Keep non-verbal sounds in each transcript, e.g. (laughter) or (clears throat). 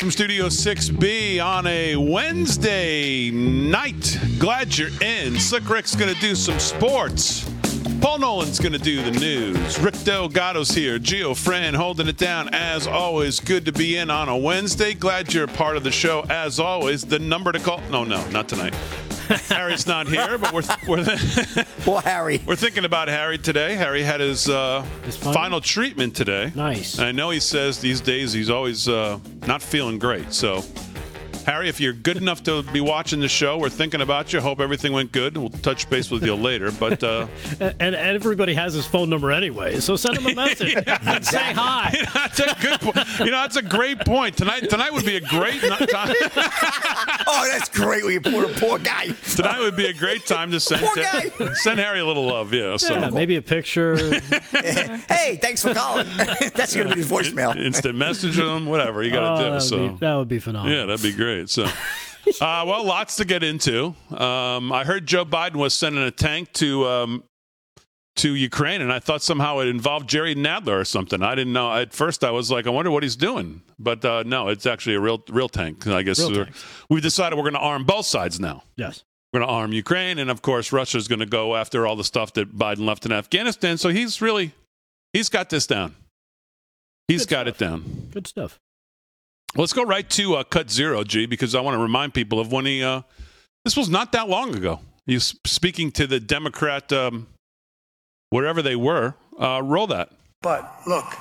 from Studio 6B on a Wednesday night. Glad you're in. Slick Rick's going to do some sports. Paul Nolan's going to do the news. Rick Delgado's here. Geo Fran holding it down. As always, good to be in on a Wednesday. Glad you're a part of the show. As always, the number to call. No, no, not tonight. (laughs) Harry's not here, but we're we're, (laughs) Well, Harry. we're thinking about Harry today. Harry had his, uh, His final? final treatment today. Nice. And I know he says these days he's always uh, not feeling great. So, Harry, if you're good enough to be watching the show, we're thinking about you. Hope everything went good. We'll touch base with you later. But uh, (laughs) And, and everybody has his phone number anyway, so send him a message. (laughs) and Say hi. (laughs) that's a good point. You know, that's a great point. Tonight, tonight would be a great n- time. Oh, that's great. We poor poor guy. tonight would be a great time to send Poor guy. send Harry a little love. Yeah. So. Yeah, maybe a picture. hey, thanks for calling. that's gonna be his voicemail. Instant message them, whatever you got Oh, to that, do. So be, that would be phenomenal. Yeah, that'd be great. So, uh, well, lots to get into. Um, I heard Joe Biden was sending a tank to um, to Ukraine, and I thought somehow it involved Jerry Nadler or something. I didn't know. At first, I was like, I wonder what he's doing. But uh, no, it's actually a real real tank. I guess we're, we've decided we're going to arm both sides now. Yes. We're going to arm Ukraine, and of course, Russia's going to go after all the stuff that Biden left in Afghanistan. So he's really he's got this down. He's Good got stuff. it down. Good stuff. Let's go right to uh, cut zero, G, because I want to remind people of when he. Uh, this was not that long ago. He's speaking to the Democrat, um, wherever they were. Uh, roll that. But look,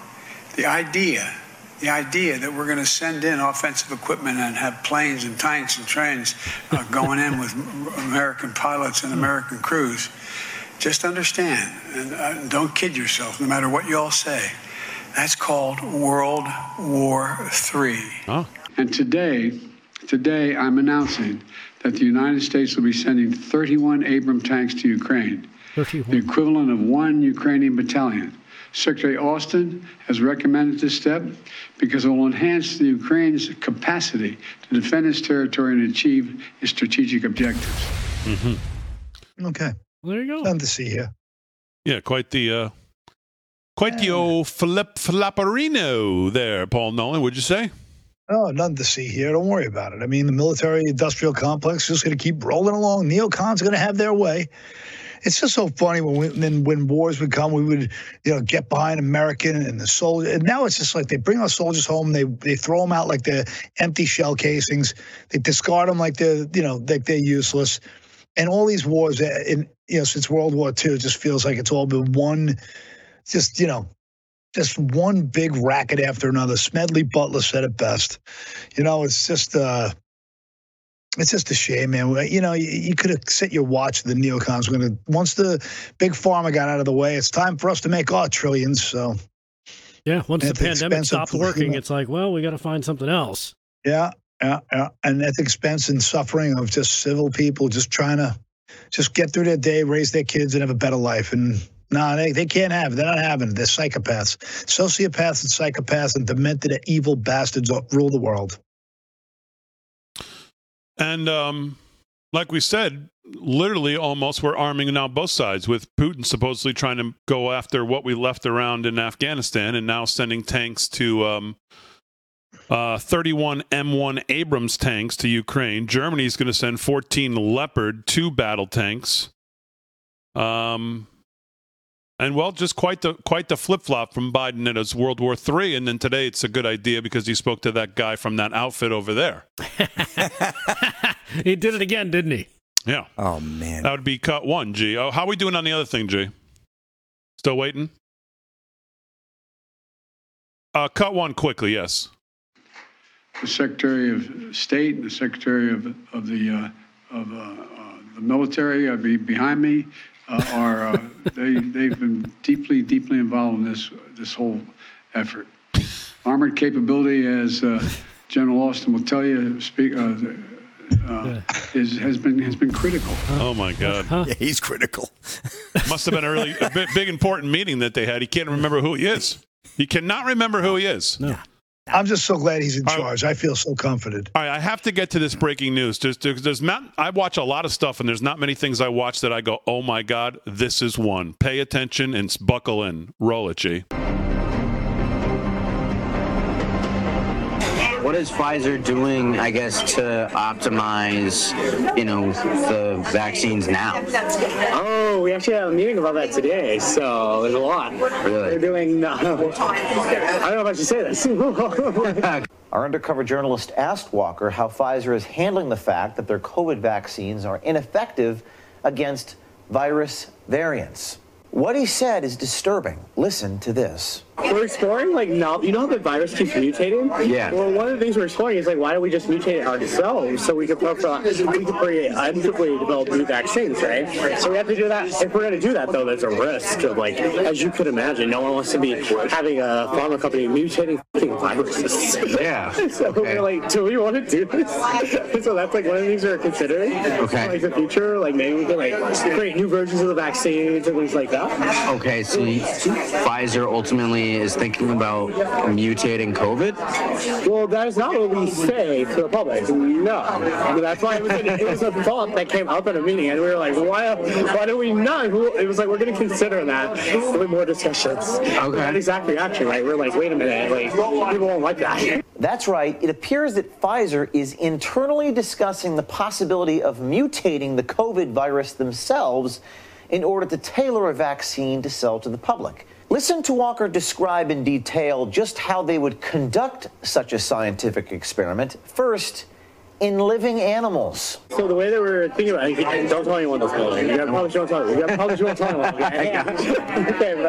the idea, the idea that we're going to send in offensive equipment and have planes and tanks and trains uh, going in with American pilots and American crews, just understand and uh, don't kid yourself, no matter what you all say. That's called World War III. Oh, And today, today I'm announcing that the United States will be sending 31 Abram tanks to Ukraine. the equivalent of one Ukrainian battalion. Secretary Austin has recommended this step because it will enhance the Ukraine's capacity to defend its territory and achieve its strategic objectives. Mm-hmm. Okay, There you go. nothing to see here. yeah, quite the uh, quite the old flip flapperino there, Paul Nolan. Would you say? Oh, nothing to see here. Don't worry about it. I mean, the military-industrial complex is just going to keep rolling along. Neocons are going to have their way. It's just so funny when we, then when wars would come, we would you know get behind American and the soldier. And now it's just like they bring our soldiers home, they they throw them out like they're empty shell casings. They discard them like they're you know like they're useless. And all these wars, uh, in you know, since World War II, it just feels like it's all been one, just you know, just one big racket after another. Smedley Butler said it best. You know, it's just uh it's just a shame, man. You know, you, you could have set your watch. The neocons were going to once the big pharma got out of the way. It's time for us to make our trillions. So Yeah, once the pandemic stopped working, it's like, well, we got to find something else. yeah, yeah, yeah. And at the expense and suffering of just civil people just trying to just get through their day, raise their kids, and have a better life. And no, they, they can't have. it. They're not having. it. They're psychopaths, sociopaths, and psychopaths, and demented, evil bastards rule the world. And um, like we said, literally almost we're arming now both sides with Putin supposedly trying to go after what we left around in Afghanistan and now sending tanks to um, uh, 31 M1 Abrams tanks to Ukraine. Germany's going to send 14 Leopard 2 battle tanks. Um, and well, just quite the quite the flip flop from Biden at his World War III, and then today it's a good idea because he spoke to that guy from that outfit over there. (laughs) he did it again, didn't he? Yeah. Oh man. That would be cut one, G. Oh, how are we doing on the other thing, G? Still waiting? Uh, cut one quickly. Yes. The Secretary of State and the Secretary of, of the uh, of uh, uh, the military uh, be, behind me uh, are uh, they they've been deeply deeply involved in this this whole effort. Armored capability, as uh, General Austin will tell you, speak. Uh, uh, is, has been has been critical. Oh my God. (laughs) Yeah, he's critical. (laughs) Must have been a really a big, big important meeting that they had. He can't remember who he is. He cannot remember who he is. No. I'm just so glad he's in All right. charge. I feel so confident. All right, I have to get to this breaking news. There's, there's, there's not. I watch a lot of stuff, and there's not many things I watch that I go, "Oh my God, this is one." Pay attention and buckle in. Roll it, G. What is Pfizer doing, I guess, to optimize, you know, the vaccines now? Oh, we actually had a meeting about that today, so there's a lot. Really? They're doing. Uh, (laughs) I don't know if I should say this. (laughs) Our undercover journalist asked Walker how Pfizer is handling the fact that their COVID vaccines are ineffective against virus variants. What he said is disturbing. Listen to this. we're exploring like now. You know how the virus keeps mutating? Yeah. Well, one of the things we're exploring is like, why don't we just mutate it ourselves so we can profile, we can create develop new vaccines, right? So we have to do that. If we're going to do that, though, there's a risk of like, as you could imagine, no one wants to be having a pharma company mutating viruses. Yeah. (laughs) So Okay. we're like, do we want to do this? (laughs) so that's like one of the things we're considering. Okay. Like the future, like maybe we can like create new versions of the vaccines and things like that. Okay, so Pfizer ultimately is thinking about mutating COVID? Well, that is not what we say to the public. No, that's why it was, it was a thought that came up at a meeting, and we were like, why? Why do we not? It was like we're going to consider that with more discussions. Okay. That exact reaction, right? We're like, wait a minute, like people won't like that. That's right. It appears that Pfizer is internally discussing the possibility of mutating the COVID virus themselves in order to tailor a vaccine to sell to the public. Listen to Walker describe in detail just how they would conduct such a scientific experiment. First, in living animals. So the way that we're thinking about it, don't tell anyone this building. You gotta probably don't tell. You gotta probably don't tell anyone. Okay,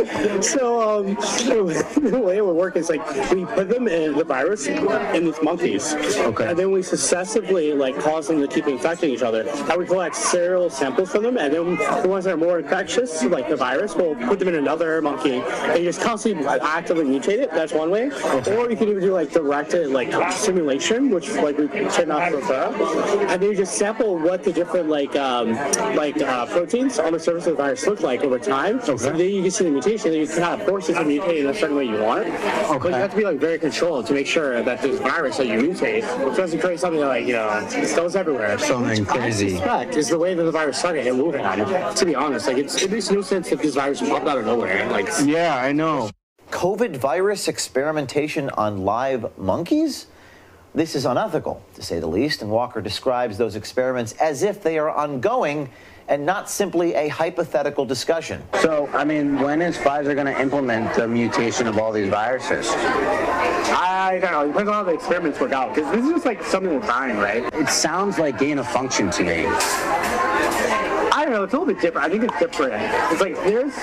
okay. So um, (laughs) the way it would work is like we put them in the virus in these monkeys. Okay. And then we successively like cause them to keep infecting each other. And we collect serial samples from them, and then the ones that are more infectious, like the virus, we'll put them in another monkey and you just constantly actively mutate it. That's one way. Or you can even do like directed like simulation, which like we tend not to prefer. And then you just sample what the different like um, like uh, proteins on the surface of the virus look like over time. So then you can see the mutation, and you can kind of force it to mutate in a certain way you want. But you have to be like very controlled to make sure that this virus that you mutate doesn't create something that like you know it goes everywhere. Something Which I crazy. suspect is the way that the virus started and moving on. To be honest, like it's, it makes no sense if this virus popped out of nowhere. Like Yeah, I know. COVID virus experimentation on live monkeys? This is unethical, to say the least, and Walker describes those experiments as if they are ongoing and not simply a hypothetical discussion. So, I mean, when is Pfizer going to implement the mutation of all these viruses? I don't know. It depends on how the experiments work out. Because this is just like something we're trying, right? It sounds like gain of function to me. I don't know. It's a little bit different. I think it's different. It's like there's.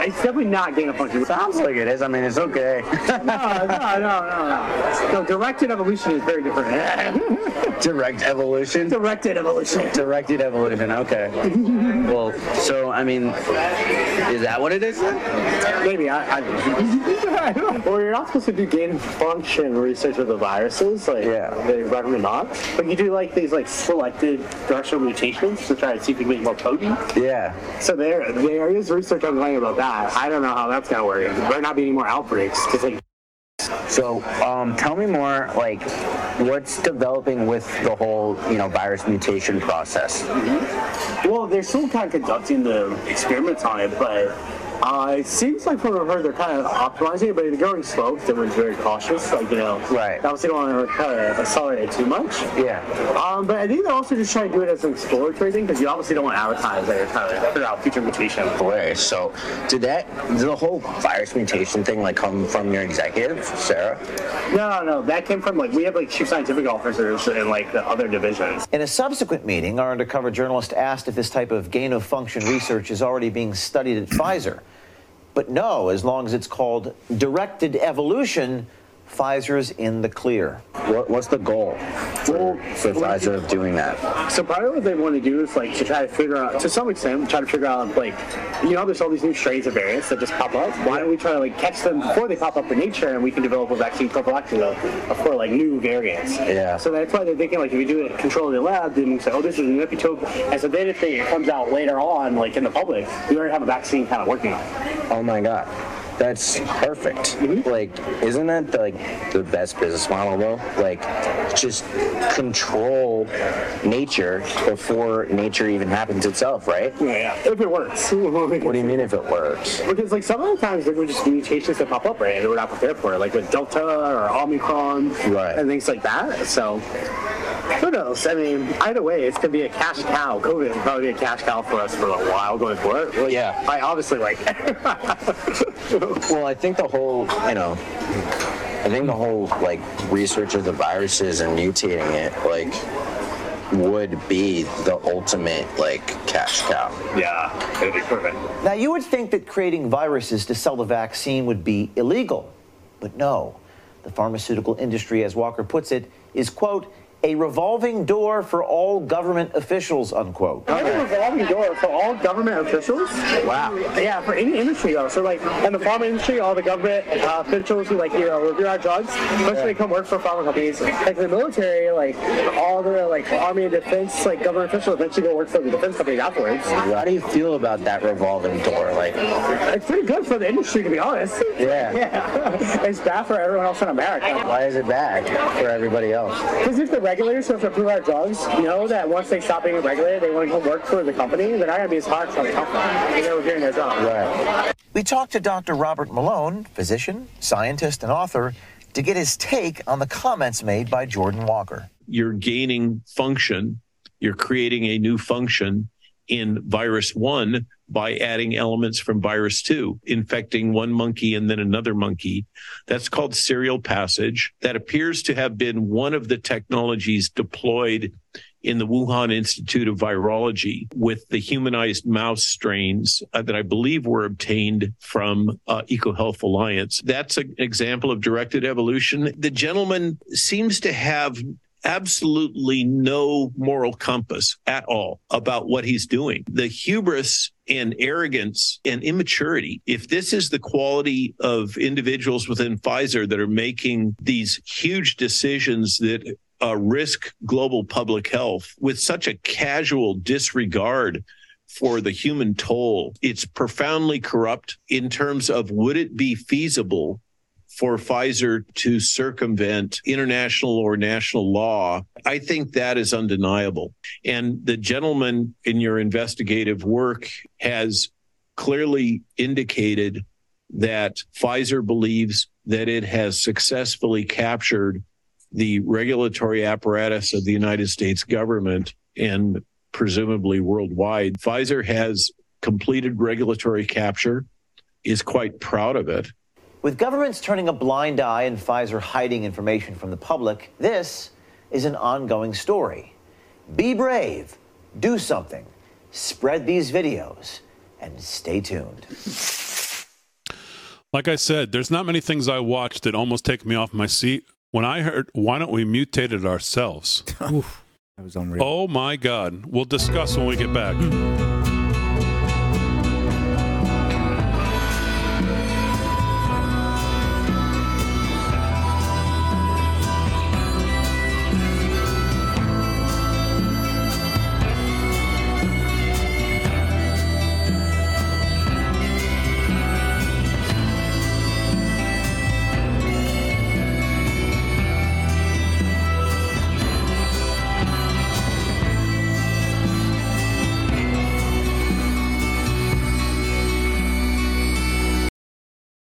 It's definitely not gain of function. Sounds like it is. I mean, it's okay. no, (laughs) no, no, no, no. No, directed evolution is very different. (laughs) Direct evolution. directed evolution. Directed evolution. Okay. (laughs) well, so I mean, is that what it is? Then? Maybe I. I well, you're not supposed to do gain of function research with the viruses. Like, Yeah. they recommend not. But you do like these like selected directional mutations to try to see if you can make more potent. Yeah. So there, there is research ongoing about that. I don't know how that's gonna work. There might not be any more outbreaks because like So, um, tell me more. Like, what's developing with the whole, you know, virus mutation process? Well, they're still kind of conducting the experiments on it, but uh, it seems like from what I've heard, they're kind of optimizing it, but they're going slow because everyone's very cautious. Like, you know, Right. obviously don't want to kind of accelerate it too much. Yeah. Um, but I think they're also just trying to do it as an exploratory thing because you obviously don't want to advertise that you're trying to figure out future mutation. Hilarious. So, did that did the whole virus mutation thing like come from your executive, Sarah? No, no, no. That came from like we have like chief scientific officers in like the other divisions. In a subsequent meeting, our undercover journalist asked if this type of gain of function research is already being studied at Pfizer. But no, as long as it's called directed evolution, Pfizer's in the clear. What, what's the goal for, for Pfizer of doing that? So part of what they want to do is like to try to figure out, to some extent, try to figure out like, you know, there's all these new strains of variants that just pop up. Why don't we try to like catch them before they pop up in nature, and we can develop a vaccine prophylactic for like new variants. Yeah. So that's why they're thinking like if you do it control in the lab, then you say, oh, this is an epitope, and so then if it comes out later on, like in the public, we already have a vaccine kind of working on it. Oh my god. That's perfect. Like, isn't that the, like the best business model though? Like, just control nature before nature even happens itself, right? Yeah, yeah. If it works. (laughs) What do you mean if it works? Because like some of the times there were just mutations that pop up right and we're not prepared for it, like with Delta or Omicron Right. and things like that. So who knows? I mean, either way, it's gonna be a cash cow. COVID will probably be a cash cow for us for a while going forward. Like, Yeah. I obviously like. (laughs) (laughs) Well, I think the whole, you know, I think the whole like research of the viruses and mutating it, like, would be the ultimate like cash cow. yeah, it'd be perfect. Now, you would think that creating viruses to sell the vaccine would be illegal, but no. The pharmaceutical industry, as Walker puts it, is, quote, a revolving door for all government officials, unquote. A revolving door for all government officials. Wow. Yeah, for any industry though. So like in the pharma industry, all the government uh, officials who like you know review our drugs, especially come work for pharma companies. Like the military, like all the like army and defense, like government officials eventually go work for the defense companies afterwards. How do you feel about that revolving door? Like, It's pretty good for the industry to be honest. Yeah. (laughs) Yeah. it's bad for everyone else in America. why is it bad for everybody else? Because if the regulators who have to approve our drugs know that once they stop being a regulated, they want to go work for the company, they're not going to be as hard for the company. They're reviewing their jobs. Right. We talked to Dr. Robert Malone, physician, scientist, and author, to get his take on the comments made by Jordan Walker. you're gaining function, you're creating a new function in virus one by adding elements from virus two, infecting one monkey and then another monkey. That's called serial passage. That appears to have been one of the technologies deployed in the Wuhan Institute of Virology with the humanized mouse strains uh, that I believe were obtained from uh, EcoHealth Alliance. That's an example of directed evolution. The gentleman seems to have absolutely no moral compass at all about what he's doing. The hubris and arrogance and immaturity. If this is the quality of individuals within Pfizer that are making these huge decisions that uh, risk global public health with such a casual disregard for the human toll, it's profoundly corrupt in terms of would it be feasible for Pfizer to circumvent international or national law, I think that is undeniable. And the gentleman in your investigative work has clearly indicated that Pfizer believes that it has successfully captured the regulatory apparatus of the United States government and presumably worldwide. Pfizer has completed regulatory capture, is quite proud of it. With governments turning a blind eye and Pfizer hiding information from the public, this is an ongoing story. Be brave, do something, spread these videos, and stay tuned. Like I said, there's not many things I watch that almost take me off my seat. When I heard, why don't we mutate it ourselves? (laughs) That was unreal. Oh my God. We'll discuss when we get back. (laughs)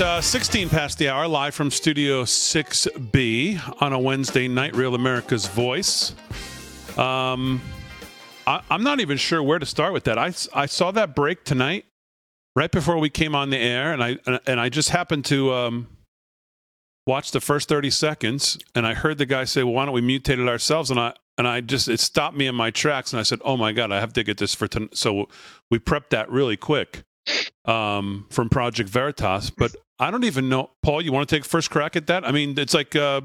Uh, 16 past the hour, live from Studio 6B on a Wednesday night, Real America's Voice. Um, I, I'm not even sure where to start with that. I, I saw that break tonight, right before we came on the air, and I and I just happened to um, watch the first 30 seconds, and I heard the guy say, "Well, why don't we mutate it ourselves?" And I and I just it stopped me in my tracks, and I said, "Oh my god, I have to get this for tonight." So we prepped that really quick um, from Project Veritas, but I don't even know. Paul, you want to take first crack at that? I mean, it's like uh,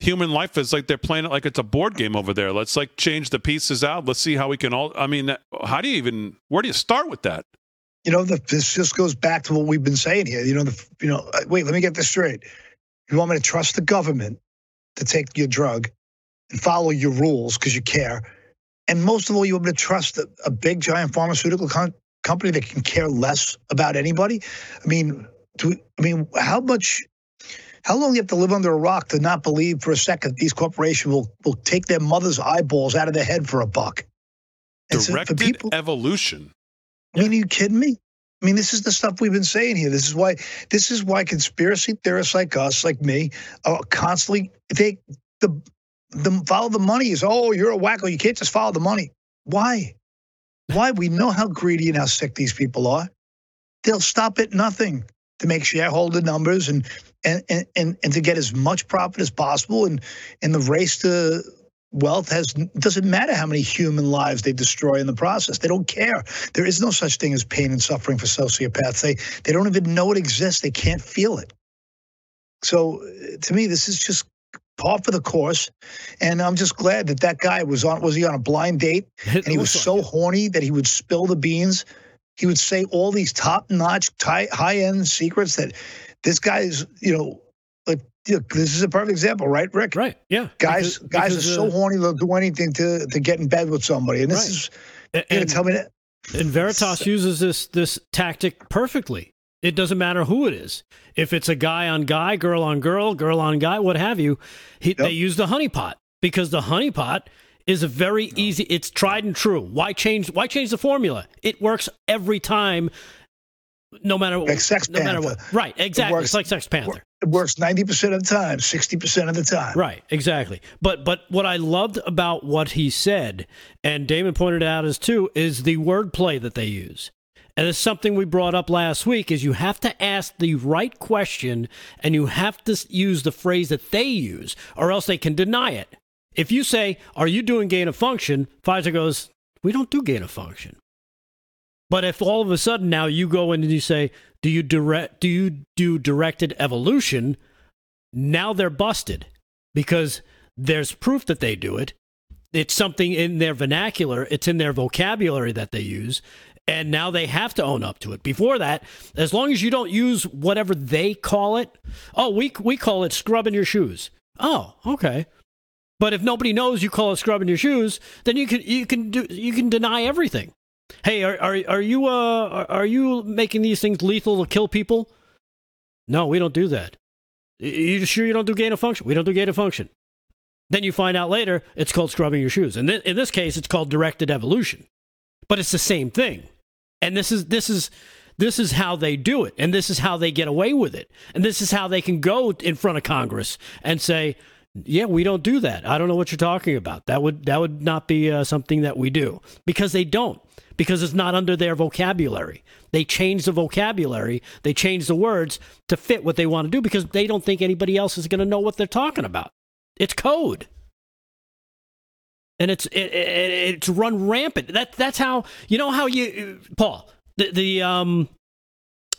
human life is like they're playing it like it's a board game over there. Let's like change the pieces out. Let's see how we can all. I mean, how do you even? Where do you start with that? You know, the, this just goes back to what we've been saying here. You know, the you know, uh, wait, let me get this straight. You want me to trust the government to take your drug and follow your rules because you care, and most of all, you want me to trust a, a big giant pharmaceutical con- company that can care less about anybody? I mean, do we, I mean, how much? How long do you have to live under a rock to not believe for a second these corporations will will take their mother's eyeballs out of their head for a buck? And so Directed people- evolution. I mean, are you kidding me? I mean, this is the stuff we've been saying here. This is why this is why conspiracy theorists like us, like me, are constantly they the the follow the money is oh you're a wacko you can't just follow the money. Why? Why? We know how greedy and how sick these people are. They'll stop at nothing to make shareholder numbers and and and and, to get as much profit as possible. And and the race to wealth has doesn't matter how many human lives they destroy in the process. They don't care. There is no such thing as pain and suffering for sociopaths. They they don't even know it exists. They can't feel it. So uh, to me, this is just par for the course, and I'm just glad that that guy was on. Was he on a blind date? (laughs) And he was so horny that he would spill the beans. He would say all these top-notch, high-end secrets that this guy's, you know, like this is a perfect example, right, Rick? Right. Yeah. Guys, Because- guys because, are so uh, horny they'll do anything to to get in bed with somebody, and this Right. is A- you're gonna and- tell me that. And Veritas (laughs) uses this this tactic perfectly. It doesn't matter who it is. If it's a guy on guy, girl on girl, girl on guy, what have you, he, they use the honeypot because the honeypot is a very easy. It's tried and true. Why change? Why change the formula? It works every time, no matter Like Sex no matter what. Right? Exactly. It works- it's like Sex Panther. It works ninety percent of the time, sixty percent of the time. Right, exactly. But but what I loved about what he said, and Damon pointed out as too, is the wordplay that they use. And it's something we brought up last week is you have to ask the right question and you have to use the phrase that they use or else they can deny it. If you say, "Are you doing gain of function?" Pfizer goes, "We don't do gain of function." But if all of a sudden now you go in and you say, "Do you direct do you do directed evolution?" Now they're busted because there's proof that they do it. It's something in their vernacular, it's in their vocabulary that they use, and now they have to own up to it. Before that, as long as you don't use whatever they call it, oh, we we call it scrubbing your shoes. Oh, okay. But if nobody knows you call it scrubbing your shoes, then you can you can do you can deny everything. Hey, are are, are you uh are, you making these things lethal to kill people? No, we don't do that. You sure you don't do gain of function? We don't do gain of function. Then you find out later it's called scrubbing your shoes. And th- in this case, it's called directed evolution. But it's the same thing. And this is this is this is how they do it, and this is how they get away with it, and this is how they can go in front of Congress and say, "Yeah, we don't do that. I don't know what you're talking about. That would that would not be uh, something that we do because they don't." Because it's not under their vocabulary. They change the vocabulary, they change the words to fit what they want to do because they don't think anybody else is going to know what they're talking about. It's code and it's it, it, it's run rampant. That that's how you know how you Paul the the um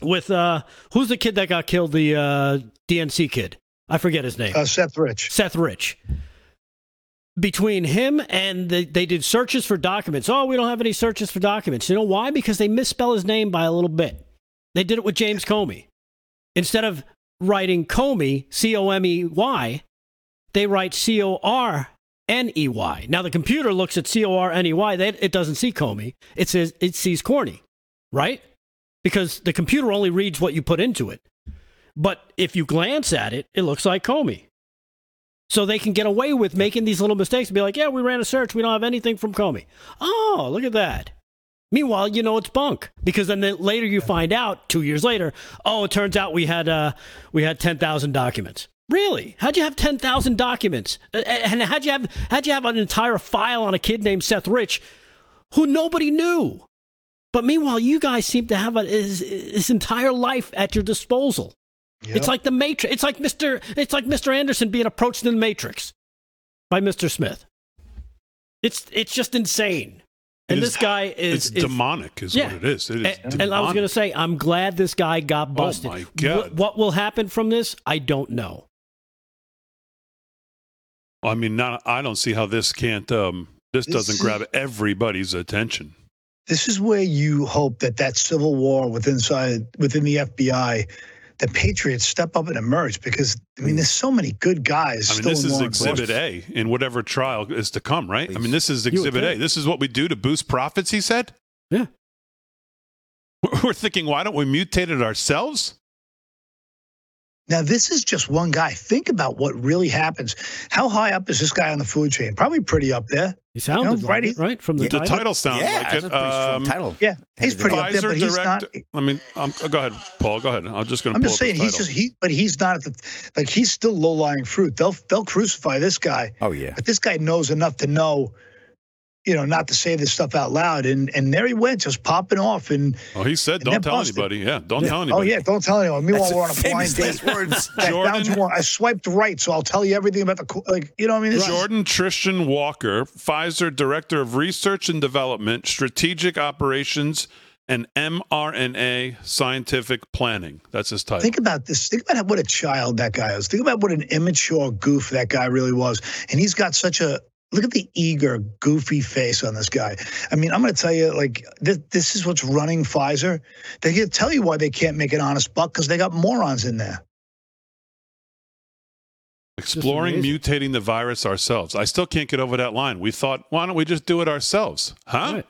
with uh who's the kid that got killed the uh DNC kid I forget his name Uh, Seth Rich. Seth Rich. between him and the, they did searches for documents. Oh, we don't have any searches for documents. You know why? Because they misspell his name by a little bit. They did it with James Comey. Instead of writing Comey, C O M E Y, they write C O R N E Y. Now the computer looks at C O R N E Y. It doesn't see Comey. It says it sees Corny, right? Because the computer only reads what you put into it. But if you glance at it, it looks like Comey. So they can get away with making these little mistakes and be like, yeah, we ran a search. We don't have anything from Comey. Oh, look at that. Meanwhile, you know it's bunk because then later you find out two years later. Oh, it turns out we had uh, we had ten thousand documents. Really? How'd you have ten thousand documents? Uh, and how'd you have how'd you have an entire file on a kid named Seth Rich, who nobody knew? But meanwhile, you guys seem to have a, his, his entire life at your disposal. Yep. It's like the Matrix. It's like Mister. It's like Mister Anderson being approached in the Matrix by Mister Smith. It's it's just insane. And this guy is, it's demonic, is yeah. what it is. It is and, and, I was going to say, I'm glad this guy got oh busted. Oh my god! what will happen from this? I don't know. I mean, not. I don't see how this can't. Um, this, this doesn't grab everybody's attention. This is where you hope that that civil war within inside within the FBI the Patriots step up and emerge because I mean, there's so many good guys. I mean, this is Exhibit A in whatever trial is to come, right? Please. I mean, this is Exhibit A. This is what we do to boost profits. He said. Yeah. (laughs) We're thinking, why don't we mutate it ourselves? Now, this is just one guy. Think about what really happens. How high up is this guy on the food chain? Probably pretty up there. He sounded you know, right, like it, right from the, yeah, title. the title sounds yeah, like it. Um, title. Yeah, he's pretty Pfizer up there, but he's director, not. I mean, um, go ahead, Paul. Go ahead. I'm just going to. I'm just saying he's just he, but he's not at the like he's still low lying fruit. They'll they'll crucify this guy. Oh yeah, but this guy knows enough to know you know, not to say this stuff out loud. And and there he went, just popping off. And oh, he said, "Don't tell busted. anybody." Yeah, don't yeah. tell oh, anybody. Oh yeah, don't tell anyone. Meanwhile, we're on a blind date. (laughs) words. (laughs) Jordan, I swiped right, so I'll tell you everything about the like. You know, what I mean, Jordan Tristan Walker, Pfizer Director of Research and Development, Strategic Operations. And mRNA scientific planning. That's his title. Think about this. Think about what a child that guy is. Think about what an immature goof that guy really was. And he's got such a Look at the eager, goofy face on this guy. I mean, I'm going to tell you, like, this, this is what's running Pfizer. They can tell you why they can't make an honest buck because they got morons in there. Exploring mutating the virus ourselves. I still can't get over that line. We thought, why don't we just do it ourselves? Huh? Right.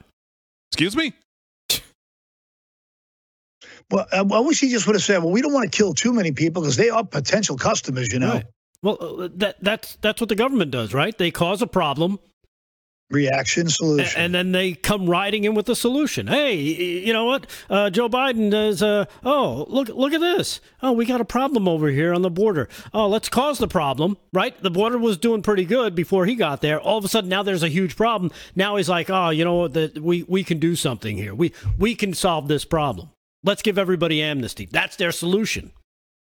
Excuse me? Well, I wish he just would have said, well, we don't want to kill too many people because they are potential customers, you know. Right. Well, uh, that that's that's what the government does, right? They cause a problem, reaction solution, and then they come riding in with a solution. Hey, you know what? Uh, Joe Biden does. Uh, oh, look look at this. Oh, we got a problem over here on the border. Oh, let's cause the problem, right? The border was doing pretty good before he got there. All of a sudden, now there's a huge problem. Now he's like, oh, you know what? That we we can do something here. We we can solve this problem. Let's give everybody amnesty. That's their solution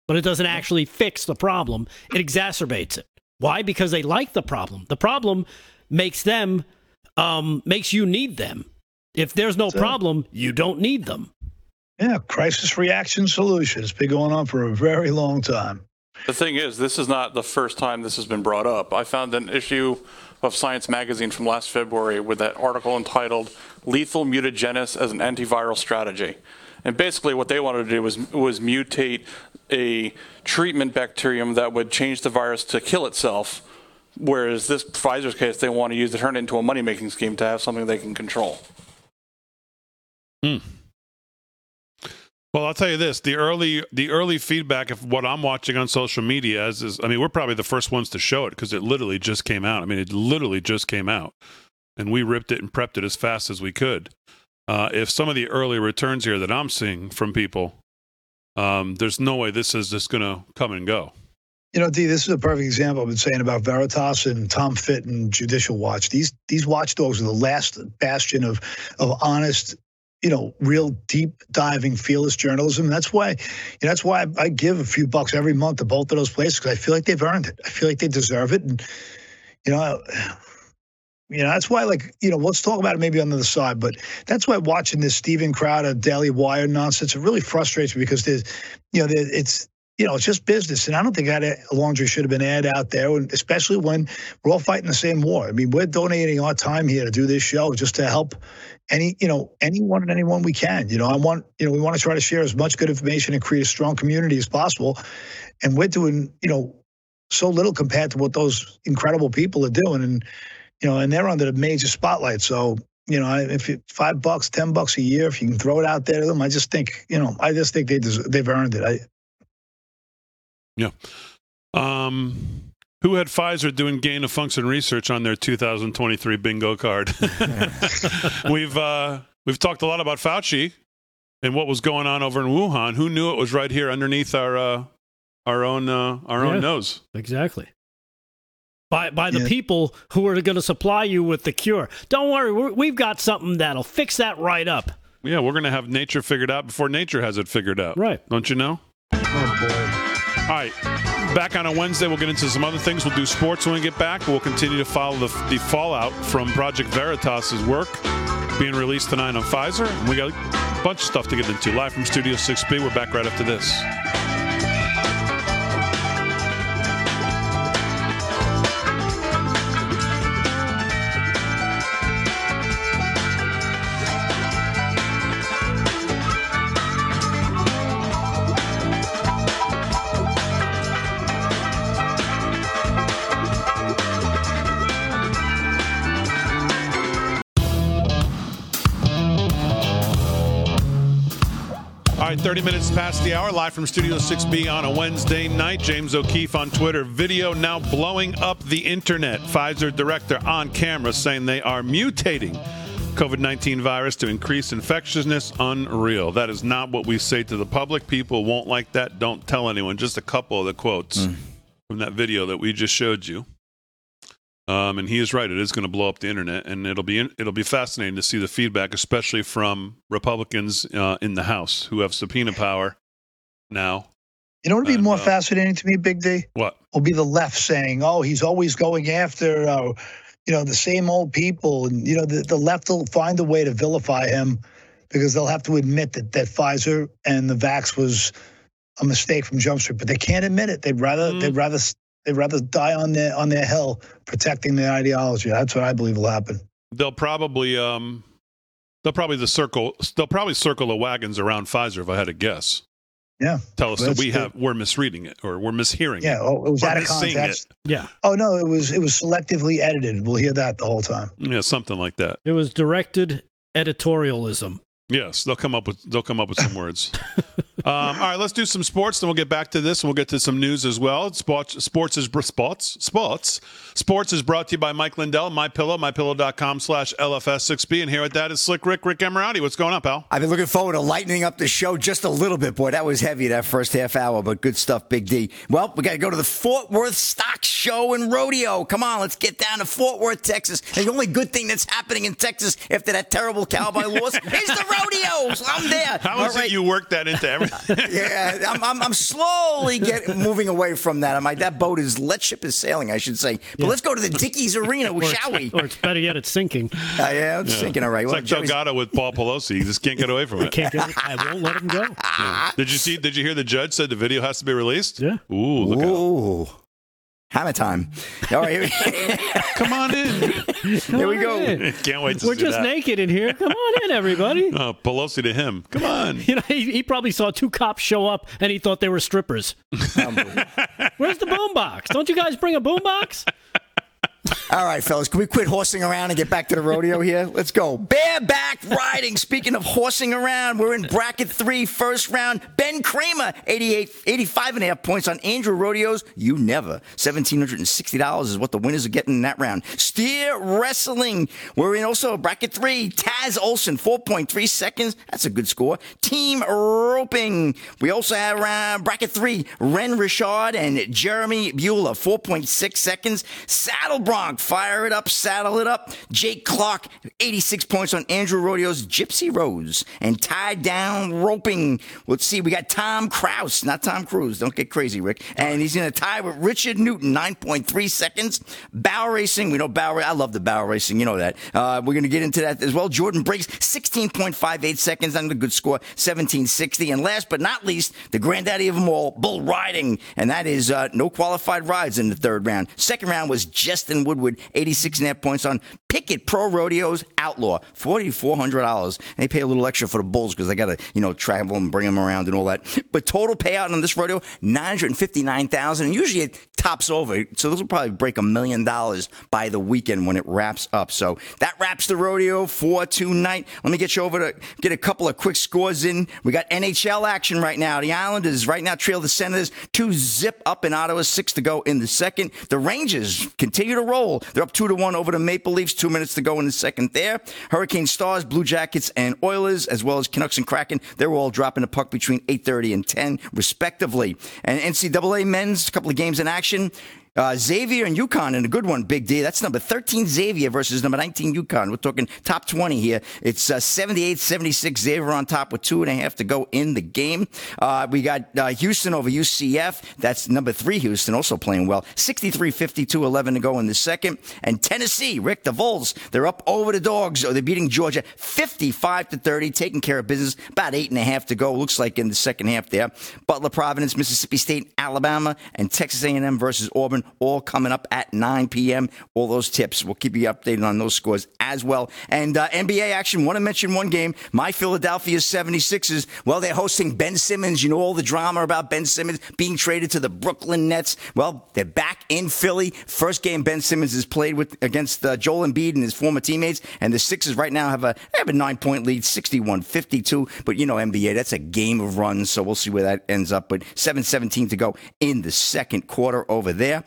but it doesn't actually fix the problem. It exacerbates it. Why? Because they like the problem. The problem makes them, um, makes you need them. If there's no problem, you don't need them. Yeah, crisis reaction solutions been going on for a very long time. The thing is, this is not the first time this has been brought up. I found an issue of Science Magazine from last February with that article entitled "Lethal Mutagenesis as an Antiviral Strategy." And basically, what they wanted to do was was mutate a treatment bacterium that would change the virus to kill itself. Whereas this Pfizer's case, they want to use to turn it into a money making scheme to have something they can control. Hmm. Well, I'll tell you this: the early the early feedback of what I'm watching on social media is, is I mean, we're probably the first ones to show it because it literally just came out. I mean, it literally just came out, and we ripped it and prepped it as fast as we could uh, if some of the early returns here that I'm seeing from people, um, there's no way this is just going to come and go. You know, D, this is a perfect example I've been saying about Veritas and Tom Fitt and Judicial Watch. These these watchdogs are the last bastion of of honest, you know, real deep diving, fearless journalism. That's why, you know, that's why I, I give a few bucks every month to both of those places because I feel like they've earned it. I feel like they deserve it, and you know. You know, that's why, like, you know, let's talk about it maybe on the other side, but that's why watching this Steven Crowder Daily Wire nonsense, it really frustrates me because there's, you know, it's, you know, it's just business. And I don't think that laundry should have been aired out there, and especially when we're all fighting the same war. I mean, we're donating our time here to do this show just to help any, you know, anyone and anyone we can. You know, I want, you know, we want to try to share as much good information and create a strong community as possible. And we're doing, you know, so little compared to what those incredible people are doing. And, you know, and they're under the major spotlight. So, you know, if it, five bucks, ten bucks a year, if you can throw it out there to them, I just think, you know, I just think they deserve, they've earned it. I, Yeah. Um, who had Pfizer doing gain of function research on their 2023 bingo card? (laughs) we've uh, we've talked a lot about Fauci and what was going on over in Wuhan. Who knew it was right here underneath our uh, our own uh, our Yeah. own nose? Exactly. By, by the Yeah. people who are going to supply you with the cure. Don't worry, we're, we've got something that'll fix that right up. Yeah, we're gonna have nature figured out before nature has it figured out. Right. Don't you know? Oh boy. All right. Back on a Wednesday, we'll get into some other things. We'll do sports when we get back. We'll continue to follow the, the fallout from Project Veritas's work being released tonight on Pfizer. And we got a bunch of stuff to get into. Live from Studio 6B. We're back right after this. Right, 30 minutes past the hour, live from Studio 6B on a Wednesday night. James O'Keefe on Twitter. Video now blowing up the internet. Pfizer director on camera saying they are mutating COVID 19 virus to increase infectiousness. Unreal. That is not what we say to the public. People won't like that. Don't tell anyone. Just a couple of the quotes hmm. from that video that we just showed you. Um, and he is right; it is going to blow up the internet, and it'll be it'll be fascinating to see the feedback, especially from Republicans uh, in the House who have subpoena power now. You know what would be And, more uh, fascinating to me, Big D? What? Will be the left saying, "Oh, he's always going after, uh, you know, the same old people," and you know, the, the left will find a way to vilify him because they'll have to admit that that Pfizer and the vax was a mistake from Jump Street, but they can't admit it. They'd rather they'd rather they'd rather die on their on their hill protecting their ideology. That's what I believe will happen. They'll probably um, they'll probably the circle they'll probably circle the wagons around Pfizer if I had to guess. Yeah. Tell us that That's we good. have we're misreading it or we're mishearing Yeah, it. oh, it was We're out of context. it. Yeah. Oh no, it was it was selectively edited. We'll hear that the whole time. Yeah, something like that. It was directed editorialism. Yes, they'll come up with they'll come up with some (laughs) words. Um, all right, let's do some sports. Then we'll get back to this, and we'll get to some news as well. Sports, sports is sports, sports, sports is brought to you by Mike Lindell, My Pillow, MyPillow.com slash LFS6B. And here with that is Slick Rick, Rick Emirati. What's going on, pal? I've been looking forward to lightening up the show just a little bit, boy. That was heavy that first half hour, but good stuff, Big D. Well, we got to go to the Fort Worth Stock Show and Rodeo. Come on, let's get down to Fort Worth, Texas. And the only good thing that's happening in Texas after that terrible cowboy (laughs) loss is the rodeo. So I'm there. (laughs) How All is right. it you work that into everything? (laughs) yeah, I'm, I'm, I'm slowly get moving away from that. I'm like, that boat is, let ship is sailing, I should say. But let's go to the Dickies Arena, Or shall we? Or it's better yet, it's sinking. Uh, yeah, I'm just thinking, all right. It's well, like Joey's- Delgado with Paul Pelosi. You just can't get away from I it. can't get it. I won't let him go. (laughs) Yeah. Did you see? Did you hear the judge said the video has to be released? Yeah. Ooh, look out. Ooh. Hammer time. All right, here (laughs) Come on in. we, here we go. in. Can't wait to We're see just that. naked in here. Come on in, everybody. Oh, (laughs) Pelosi to him. Come on. (laughs) You know, he, he probably saw two cops show up and he thought they were strippers. Where's the boombox? Don't you guys bring a boombox? (laughs) All right, fellas, can we quit horsing around and get back to the rodeo here? Let's go. Bareback riding. Speaking of horsing around, we're in bracket three, first round. Ben Kramer, 88, 85 and a half points on Andrew Rodeos. You never. $1,760 is what the winners are getting in that round. Steer wrestling. We're in also bracket three. Taz Olson, 4.3 seconds. That's a good score. Team roping. We also have uh, bracket three. Ren Richard and Jeremy Bueller, 4.6 seconds. Saddle Gronk, fire it up, saddle it up. Jake Clark, 86 points on Andrew Rodeo's Gypsy Rose. And tied down roping. Let's see, we got Tom Kraus, not Tom Cruise. Don't get crazy, Rick. And he's going to tie with Richard Newton, 9.3 seconds. Bow racing, we know bow. I love the bow racing, you know that. Uh, we're going to get into that as well. Jordan Briggs, 16.58 seconds, on a good score, 1760. And last but not least, the granddaddy of them all, bull riding, and that is uh, no qualified rides in the third round. Second round was Justin Woodward, 86 and a half points on Pickett Pro Rodeos Outlaw, $4,400. They pay a little extra for the bulls because they got to, you know, travel and bring them around and all that. But total payout on this rodeo, 959000 And usually it tops over. So this will probably break a million dollars by the weekend when it wraps up. So that wraps the rodeo for tonight. Let me get you over to get a couple of quick scores in. We got NHL action right now. The Islanders right now trail the Senators two zip up in Ottawa, six to go in the second. The Rangers continue to roll. They're up two to one over the Maple Leafs. Two minutes to go in the second there. Hurricane Stars, Blue Jackets, and Oilers, as well as Canucks and Kraken. They're all dropping the puck between 8:30 and 10, respectively. And NCAA men's, a couple of games in action. Uh, Xavier and UConn in a good one, Big D. That's number 13 Xavier versus number 19 UConn. We're talking top 20 here. It's uh, 78 76 Xavier on top with two and a half to go in the game. Uh, we got uh, Houston over UCF. That's number three Houston, also playing well. 63 52 11 to go in the second. And Tennessee, Rick, the Vols, they're up over the Dogs. They're beating Georgia 55 to 30, taking care of business. About eight and a half to go, looks like in the second half there. Butler, Providence, Mississippi State, Alabama, and Texas A&M versus Auburn all coming up at 9 p.m. All those tips. We'll keep you updated on those scores as well. And uh, NBA action, want to mention one game. My Philadelphia 76ers, well, they're hosting Ben Simmons. You know all the drama about Ben Simmons being traded to the Brooklyn Nets. Well, they're back in Philly. First game Ben Simmons has played with against uh, Joel Embiid and his former teammates. And the Sixers right now have a, have a nine point lead, 61 52. But you know, NBA, that's a game of runs. So we'll see where that ends up. But 7 17 to go in the second quarter over there.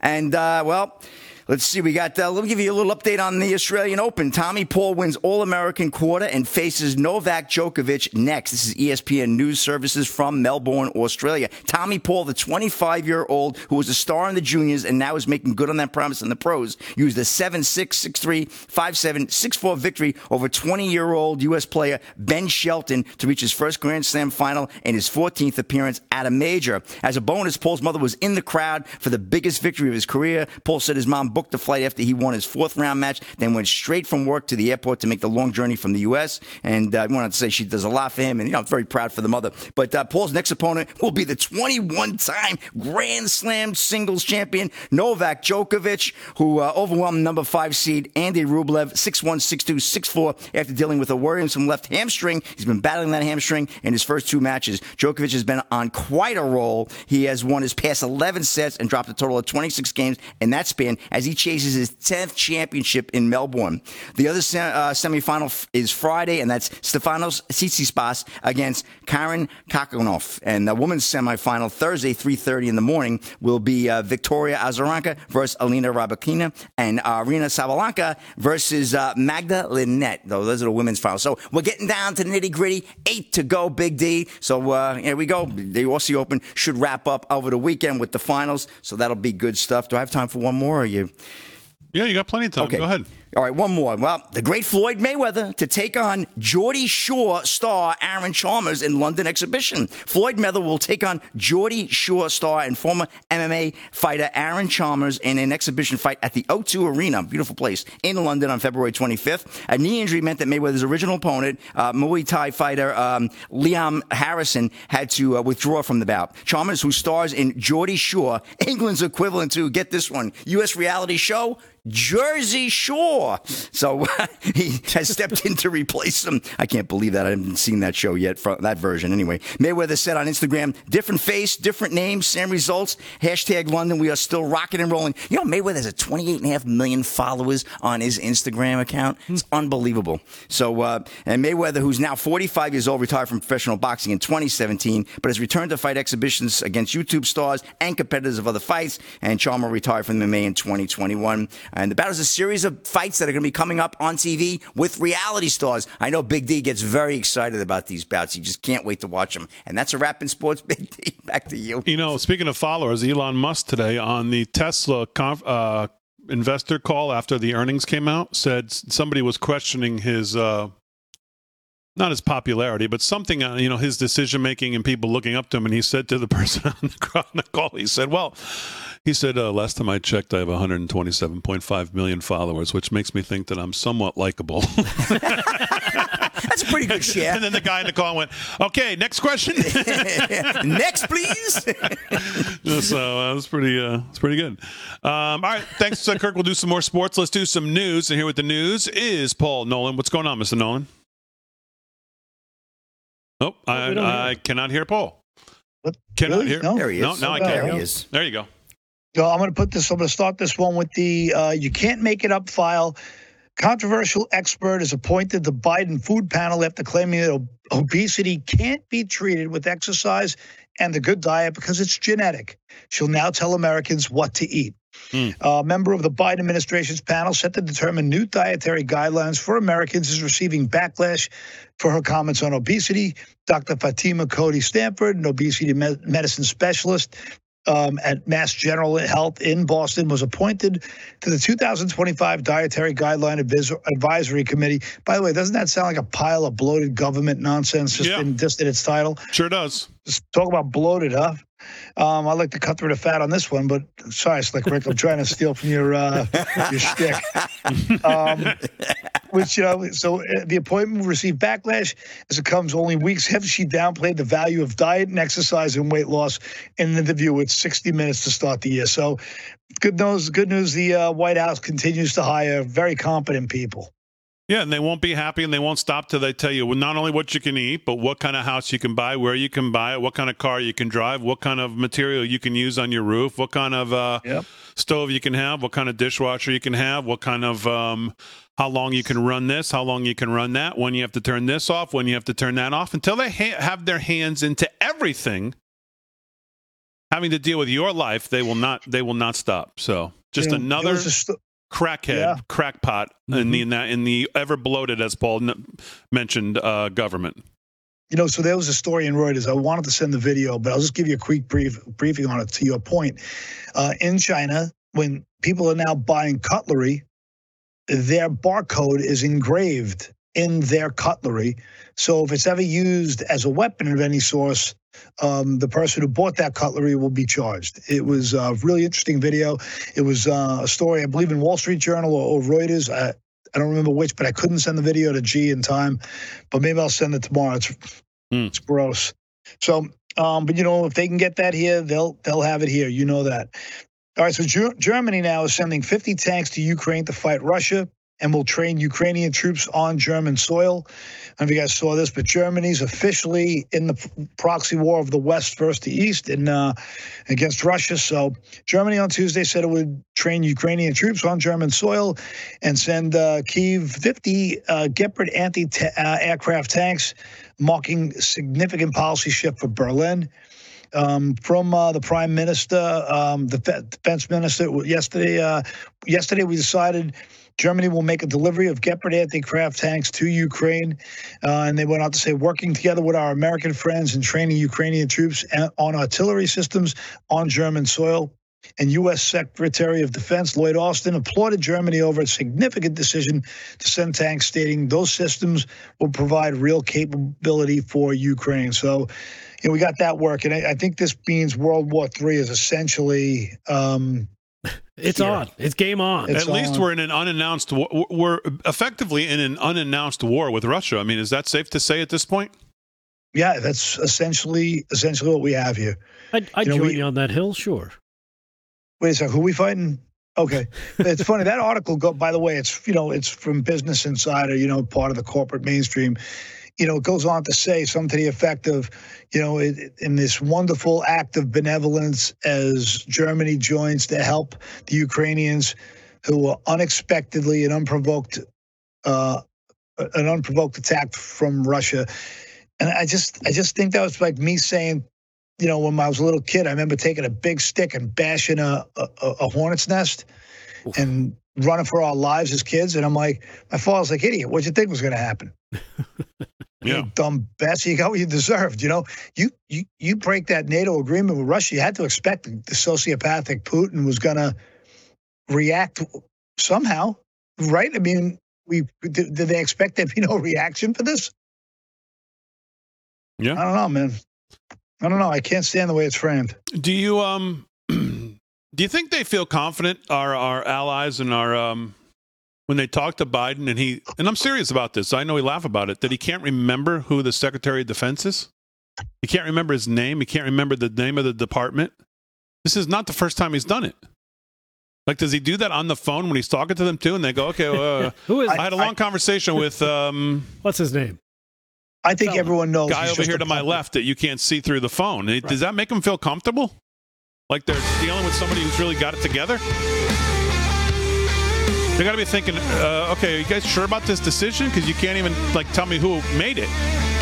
And, uh, well, Let's see. We got. Uh, let me give you a little update on the Australian Open. Tommy Paul wins All American quarter and faces Novak Djokovic next. This is ESPN News Services from Melbourne, Australia. Tommy Paul, the 25 year old who was a star in the juniors and now is making good on that promise in the pros, used a 7 6 6 3 5 7 6 4 victory over 20 year old U.S. player Ben Shelton to reach his first Grand Slam final and his 14th appearance at a major. As a bonus, Paul's mother was in the crowd for the biggest victory of his career. Paul said his mom booked the flight after he won his fourth round match, then went straight from work to the airport to make the long journey from the U.S. And uh, I wanted to say she does a lot for him, and you know, I'm very proud for the mother. But uh, Paul's next opponent will be the 21 time Grand Slam singles champion, Novak Djokovic, who uh, overwhelmed number five seed Andy Rublev 6 1, 6 2, 6 4 after dealing with a worrisome left hamstring. He's been battling that hamstring in his first two matches. Djokovic has been on quite a roll. He has won his past 11 sets and dropped a total of 26 games in that span as he chases his 10th championship in Melbourne. The other se- uh, semifinal f- is Friday, and that's Stefanos Tsitsipas against Karen Khachanov. And the women's semifinal Thursday, 3.30 in the morning, will be uh, Victoria Azarenka versus Alina Rybakina and Arina Sabalenka versus uh, Magda Linette. Those are the women's finals. So we're getting down to the nitty gritty. Eight to go, Big D. So uh, here we go. The Aussie Open should wrap up over the weekend with the finals. So that'll be good stuff. Do I have time for one more? Or are you? Yeah, you got plenty of time. Okay. Go ahead. All right, one more. Well, the great Floyd Mayweather to take on Geordie Shore star Aaron Chalmers in London exhibition. Floyd Mayweather will take on Geordie Shore star and former MMA fighter Aaron Chalmers in an exhibition fight at the O2 Arena, beautiful place, in London on February 25th. A knee injury meant that Mayweather's original opponent, uh, Muay Thai fighter um, Liam Harrison, had to uh, withdraw from the bout. Chalmers, who stars in Geordie Shore, (laughs) England's equivalent to, get this one, U.S. reality show, Jersey Shore. So (laughs) he has stepped in to replace him. I can't believe that. I haven't seen that show yet, from that version anyway. Mayweather said on Instagram, different face, different name, same results. Hashtag London. We are still rocking and rolling. You know, Mayweather has a 28.5 million followers on his Instagram account. It's unbelievable. So, uh, and Mayweather, who's now 45 years old, retired from professional boxing in 2017, but has returned to fight exhibitions against YouTube stars and competitors of other fights. And Chalmers retired from MMA in 2021. And the battle is a series of fights that are going to be coming up on TV with reality stars. I know Big D gets very excited about these bouts. He just can't wait to watch them. And that's a wrap in sports. (laughs) Big D, back to you. You know, speaking of followers, Elon Musk today on the Tesla conf- uh, investor call after the earnings came out said somebody was questioning his uh, not his popularity, but something uh, you know his decision making and people looking up to him. And he said to the (laughs) person on the, call- on the call, he said, "Well." He said, uh, last time I checked, I have 127.5 million followers, which makes me think that I'm somewhat likable. (laughs) That's a pretty good share. and then the guy in the call went, okay, next question. (laughs) Next, please. so uh, that's pretty uh, that's pretty good. Um, all right, thanks, uh, Kirk. We'll do some more sports. Let's do some news. And here with the news is Paul Nolan. What's going on, Mr. Nolan? Oh, I, we I cannot hear Paul. What? Cannot Really? hear. No? There he No, is. now I There can. he is. There you go. So I'm going to put this. I'm going to start this one with the uh, "You can't make it up" file. Controversial expert is appointed to Biden food panel after claiming that obesity can't be treated with exercise and a good diet because it's genetic. She'll now tell Americans what to eat. A member of the Biden administration's panel set to determine new dietary guidelines for Americans is receiving backlash for her comments on obesity. Dr. Fatima Cody Stanford, an obesity me- medicine specialist, um, at Mass General Health in Boston was appointed to the 2025 Dietary Guideline Advis- Advisory Committee. By the way, doesn't that sound like a pile of bloated government nonsense just, Yeah. in, just in its title? Sure does. Just talk about bloated, huh? Um, I'd like to cut through the fat on this one, but sorry, Slick Rick, I'm trying to steal from your uh, your shtick. Um, which you know, so uh, the appointment received backlash as it comes only weeks after she downplayed the value of diet and exercise and weight loss in an interview with 60 Minutes to start the year. So, good news. Good news. The uh, White House continues to hire very competent people. Yeah, and they won't be happy and they won't stop till they tell you well, not only what you can eat, but what kind of house you can buy, where you can buy it, what kind of car you can drive, what kind of material you can use on your roof, what kind of uh, Yep. stove you can have, what kind of dishwasher you can have, what kind of um, how long you can run this, how long you can run that, when you have to turn this off, when you have to turn that off, until they ha- have their hands into everything having to deal with your life, they will not they will not stop. So just another was a sto- crackhead, Yeah. Mm-hmm. crackpot in the in, that, in the ever bloated, as Paul n- mentioned, uh, government. You know, so there was a story in Reuters. I wanted to send the video, but I'll just give you a quick brief briefing on it. To your point, uh, in China, when people are now buying cutlery, their barcode is engraved in their cutlery. So if it's ever used as a weapon of any source, um, the person who bought that cutlery will be charged. It was a really interesting video. It was uh, a story, I believe, in Wall Street Journal or, or Reuters. I, I don't remember which, but I couldn't send the video to G in time. But maybe I'll send it tomorrow. It's it's gross. So, um, but you know, if they can get that here, they'll they'll have it here. You know that. All right. So Ger- Germany now is sending 50 tanks to Ukraine to fight Russia and will train Ukrainian troops on German soil. I don't know if you guys saw this, but Germany's officially in the proxy war of the West versus the East in uh, against Russia. So Germany on Tuesday said it would train Ukrainian troops on German soil and send uh, Kiev 50 uh, Gepard anti-aircraft tanks, marking significant policy shift for Berlin. Um, from uh, the prime minister, um, the defense minister yesterday. Uh, yesterday, we decided Germany will make a delivery of Gepard anti-craft tanks to Ukraine, uh, and they went on to say working together with our American friends and training Ukrainian troops on artillery systems on German soil. And U.S. Secretary of Defense Lloyd Austin applauded Germany over its significant decision to send tanks, stating those systems will provide real capability for Ukraine. So, you know, we got that working. I, I think this means World War III is essentially. Um, It's here. on. It's game on. It's At least we're in an unannounced. wa- We're effectively in an unannounced war with Russia. I mean, is that safe to say at this point? Yeah, that's essentially essentially what we have here. I'd, I'd You know, join we- you on that hill, sure. Wait a second, who we fighting? Okay, (laughs) it's funny that article. Go by the way, it's you know it's from Business Insider, you know, part of the corporate mainstream. You know, it goes on to say something to the effect of, you know, it, in this wonderful act of benevolence as Germany joins to help the Ukrainians who were unexpectedly and unprovoked, uh, an unprovoked attack from Russia. And I just, I just think that was like me saying, you know, when I was a little kid, I remember taking a big stick and bashing a, a, a hornet's nest and running for our lives as kids. And I'm like, my father's like, idiot, what'd you think was going to happen? (laughs) Yeah. You dumb bastard, you got what you deserved. You know, you, you, you break that NATO agreement with Russia, you had to expect the sociopathic Putin was going to react somehow, right? I mean, we did, did they expect there to be no reaction for this? Yeah. I don't know, man. I don't know. I can't stand the way it's framed. Do you um (clears throat) do you think they feel confident our our allies and our um when they talk to Biden and he and I'm serious about this. I know we laugh about it that he can't remember who the Secretary of Defense is. He can't remember his name. He can't remember the name of the department. This is not the first time he's done it. Like, does he do that on the phone when he's talking to them too? And they go, "Okay, well, uh, (laughs) Who is? I had a long conversation with um, What's his name? I think everyone knows. guy over here to my left that you can't see through the phone. It- Does that make him feel comfortable? Like they're dealing with somebody who's really got it together? They got to be thinking, uh, okay, are you guys sure about this decision? Because you can't even like tell me who made it.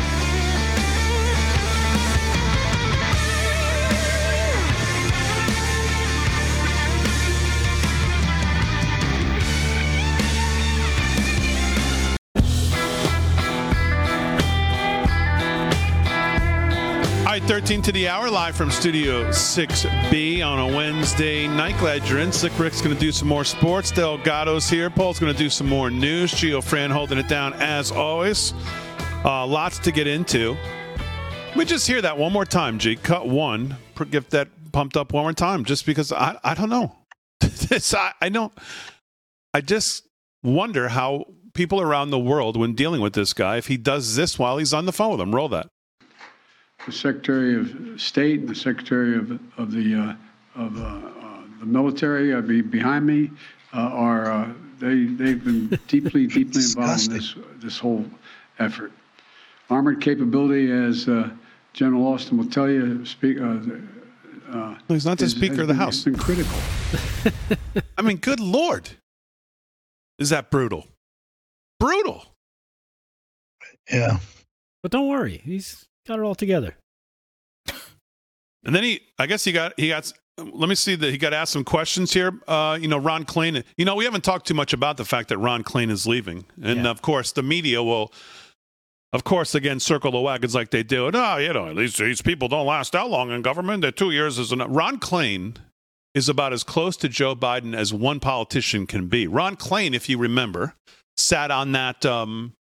All right, 13 to the hour, live from Studio 6B on a Wednesday night. Glad you're in. Slick Rick's going to do some more sports. Delgado's here. Paul's going to do some more news. Gio Fran holding it down as always. Uh, lots to get into. We just hear that one more time, G. Cut one. Get that pumped up one more time, just because I, I don't know. (laughs) It's- I, I don't. I just wonder how people around the world, when dealing with this guy, if he does this while he's on the phone with them. Roll that. The Secretary of State and the Secretary of, of the, uh, of, uh, uh, the military, uh, be, behind me, uh, are, uh, they, they've been (laughs) deeply, deeply involved in this, this whole effort. Armored capability, as, uh, General Austin will tell you, speak, uh, uh, He's not the is- Speaker of the been- House. has been critical. (laughs) I mean, good lord, is that brutal? Brutal. Yeah. But don't worry, he's got it all together. And then he, I guess he got, he got. Let me see that he got asked some questions here. Uh, you know, Ron Klain. You know, we haven't talked too much about the fact that Ron Klain is leaving, and of course, the media will, of course, again circle the wagons like they do. No, you know, these these people don't last that long in government. That two years is enough. Ron Klain is about as close to Joe Biden as one politician can be. Ron Klain, if you remember, sat on that um,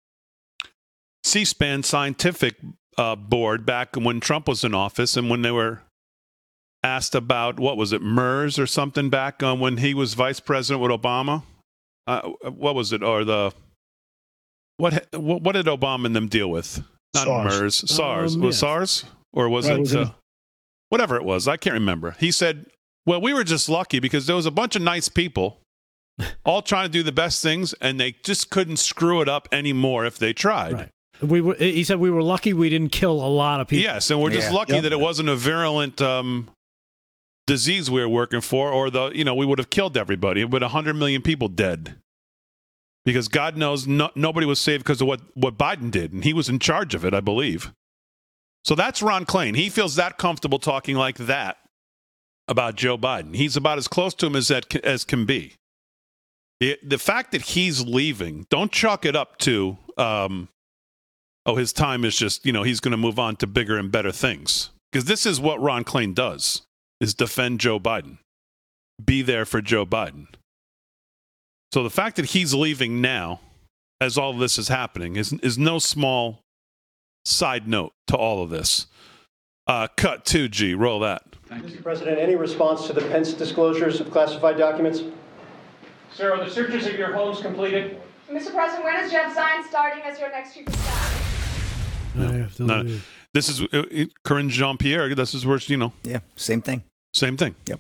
C-SPAN scientific uh, board back when Trump was in office, and when they were asked about what was it MERS or something back on when he was vice president with Obama. Uh, what was it or the what what, what did Obama and them deal with? Not SARS. MERS, SARS. Um, was. SARS or was Right, it was uh, whatever it was? I can't remember. He said, "Well, we were just lucky because there was a bunch of nice people." (laughs) All trying to do the best things, and they just couldn't screw it up anymore if they tried. Right. We were. He said we were lucky we didn't kill a lot of people. Yes, and we're just Yeah. lucky Yep. that it wasn't a virulent um, disease we were working for, or the you know we would have killed everybody. With hundred million people dead, because God knows no, nobody was saved because of what what Biden did, and he was in charge of it, I believe. So that's Ron Klain. He feels that comfortable talking like that about Joe Biden. He's about as close to him as that as can be. The, the fact that he's leaving, don't chalk it up to, um, oh, his time is just, you know, he's going to move on to bigger and better things. Because this is what Ron Klain does, is defend Joe Biden. Be there for Joe Biden. So the fact that he's leaving now, as all of this is happening, is, is no small side note to all of this. Uh, cut 2G, roll that. Mr. President, any response to the Pence disclosures of classified documents? Sir, are the searches of your homes completed? Mr. President, when is Jeff Zients starting as your next chief of staff? I have to No, this is uh, Karine Jean Pierre. This is where, you know, Yeah, same thing. same thing. Yep.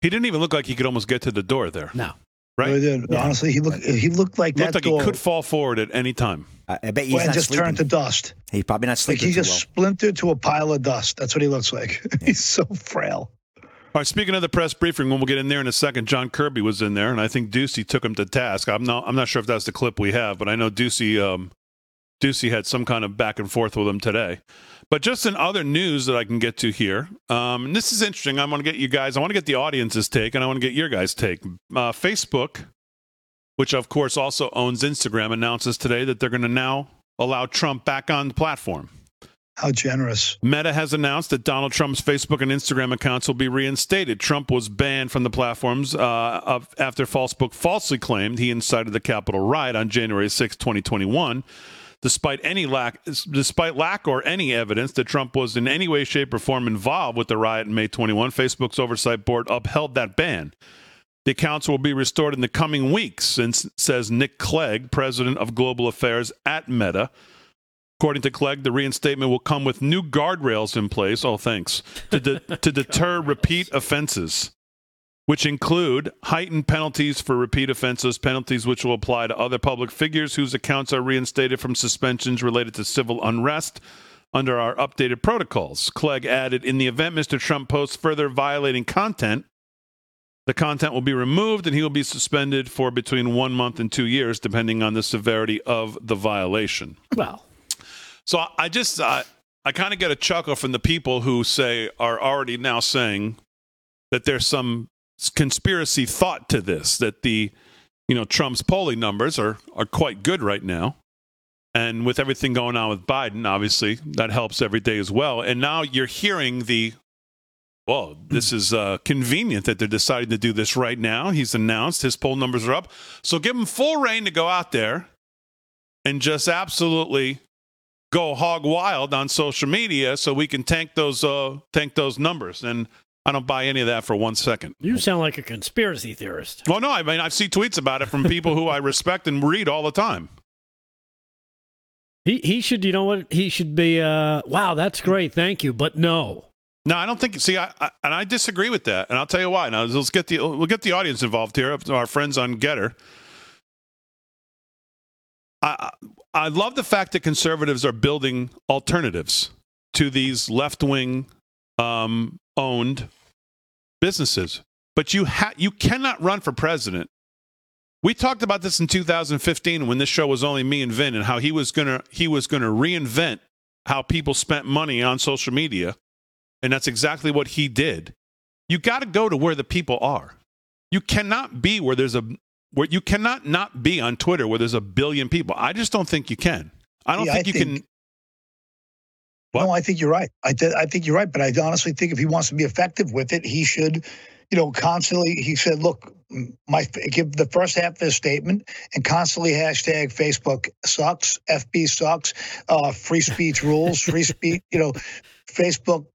He didn't even look like he could almost get to the door there. No. Right? Really did. Honestly, he looked he looked like Looked that like door. he could fall forward at any time. I, I bet he's well, not just sleeping. turned to dust. He's probably not Like sleeping he just well. splintered to a pile of dust. That's what he looks like. (laughs) he's so frail. All right, speaking of the press briefing, when we'll get in there in a second, John Kirby was in there, and I think Doocy took him to task. I'm not, I'm not sure if that's the clip we have, but I know Doocy, um, Doocy had some kind of back and forth with him today. But just in other news that I can get to here, um, and this is interesting. I want to get you guys, I want to get the audience's take, and I want to get your guys' take. Uh, Facebook, which of course also owns Instagram, announces today that they're going to now allow Trump back on the platform. How generous. Meta has announced that Donald Trump's Facebook and Instagram accounts will be reinstated. Trump was banned from the platforms uh, of, after Falsebook falsely claimed he incited the Capitol riot on January 6, 2021. Despite any lack, despite lack or any evidence that Trump was in any way, shape, or form involved with the riot in May 21, Facebook's oversight board upheld that ban. The accounts will be restored in the coming weeks, says Nick Clegg, president of global affairs at Meta. According to Clegg, the reinstatement will come with new guardrails in place. Oh, thanks. To, de- to deter repeat offenses, which include heightened penalties for repeat offenses, penalties which will apply to other public figures whose accounts are reinstated from suspensions related to civil unrest under our updated protocols. Clegg added In the event Mr. Trump posts further violating content, the content will be removed and he will be suspended for between one month and two years, depending on the severity of the violation. Well, so I just uh, I kind of get a chuckle from the people who say are already now saying that there's some conspiracy thought to this that the you know Trump's polling numbers are are quite good right now. And with everything going on with Biden, obviously that helps every day as well. And now you're hearing the well, this is uh, convenient that they're deciding to do this right now. He's announced his poll numbers are up. So give him full reign to go out there and just absolutely go hog wild on social media so we can tank those uh, tank those numbers. And I don't buy any of that for one second. You sound like a conspiracy theorist. Well, no, I mean I see tweets about it from people who I respect and read all the time. He he should, you know what? He should be. Uh, wow, that's great, thank you, but no. No, I don't think. See, I, I, and I disagree with that, and I'll tell you why. Now, let's get the we'll get the audience involved here. Our friends on Gettr. I I love the fact that conservatives are building alternatives to these left wing um, owned businesses, but you ha- you cannot run for president. We talked about this in 2015 when this show was only me and Vin, and how he was gonna he was gonna reinvent how people spent money on social media, and that's exactly what he did. You got to go to where the people are. You cannot be where there's a where you cannot not be on Twitter where there's a billion people. I just don't think you can. I don't Yeah, think I you think- can. What? No, I think you're right. I, th- I think you're right. But I honestly think if he wants to be effective with it, he should, you know, constantly. He said, "Look, my give the first half of his statement and constantly hashtag Facebook sucks, FB sucks, uh, free speech rules, free speech. You know, Facebook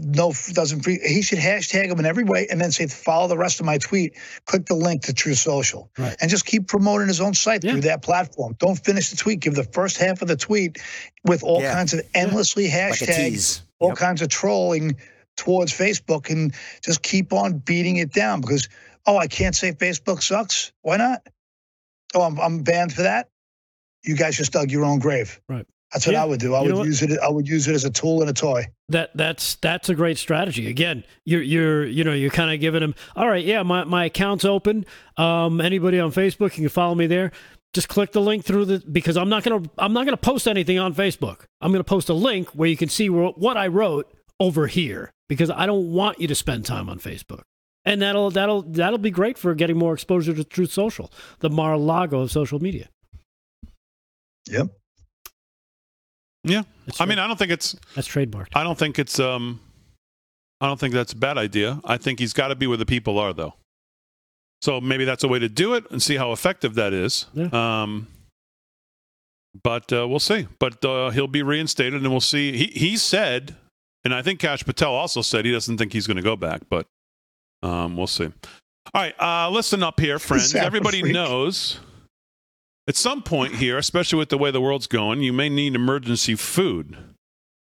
no doesn't free. He should hashtag them in every way and then say follow the rest of my tweet. Click the link to True Social Right. and just keep promoting his own site through that platform. Don't finish the tweet. Give the first half of the tweet with all Yeah. kinds of endlessly Like a hashtags, tease. all Yep. kinds of trolling towards Facebook, and just keep on beating it down because oh, I can't say Facebook sucks. Why not? Oh, I'm, I'm banned for that. You guys just dug your own grave. Right. That's what Yeah. I would do. I You would use it. I would use it as a tool and a toy. That that's that's a great strategy. Again, you're you're you know you're kind of giving them. All right, yeah, my my account's open. Um, anybody on Facebook, you can follow me there. Just click the link through the because I'm not gonna I'm not gonna post anything on Facebook. I'm gonna post a link where you can see where, what I wrote over here because I don't want you to spend time on Facebook. And that'll that'll that'll be great for getting more exposure to Truth Social, the Mar-a-Lago of social media. Yep. Yeah, That's I mean, I don't think it's. That's trademarked. I don't think it's. Um, I don't think that's a bad idea. I think he's got to be where the people are, though. So maybe that's a way to do it and see how effective that is. Yeah. Um, but uh, we'll see. But uh, he'll be reinstated, and we'll see. He he said, and I think Kash Patel also said he doesn't think he's going to go back, but um, we'll see. All right, uh, listen up here, friends. Everybody freak. knows at some point here, especially with the way the world's going, you may need emergency food.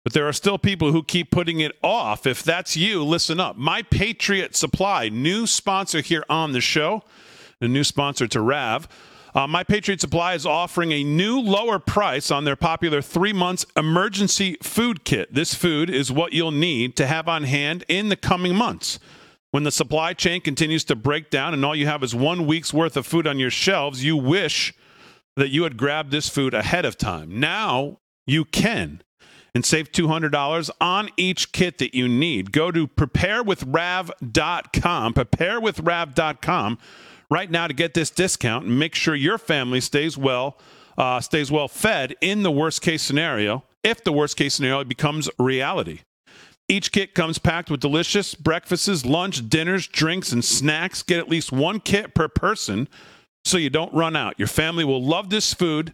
But there are still people who keep putting it off. If that's you, listen up. My Patriot Supply, new sponsor here on the show, a new sponsor to Rav. Uh, My Patriot Supply is offering a new lower price on their popular three months emergency food kit. This food is what you'll need to have on hand in the coming months. When the supply chain continues to break down and all you have is one week's worth of food on your shelves, you wish that you had grabbed this food ahead of time. Now you can and save $200 on each kit that you need. Go to preparewithrav.com, preparewithrav.com right now to get this discount and make sure your family stays well, uh, stays well fed in the worst case scenario. if the worst case scenario becomes reality. Each kit comes packed with delicious breakfasts, lunch, dinners, drinks, and snacks. Get at least one kit per person so you don't run out. Your family will love this food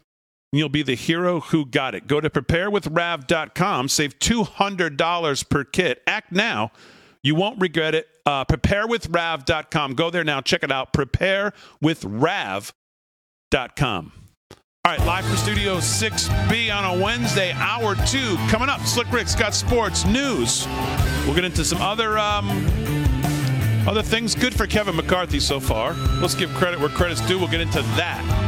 and you'll be the hero who got it. Go to preparewithrav.com, save $200 per kit. Act now. You won't regret it. Uh, preparewithrav.com. Go there now. Check it out. Preparewithrav.com. All right, live from Studio 6B on a Wednesday, hour two. Coming up, Slick Rick's got sports news. We'll get into some other um, other things. Good for Kevin McCarthy so far. Let's give credit where credit's due. We'll get into that.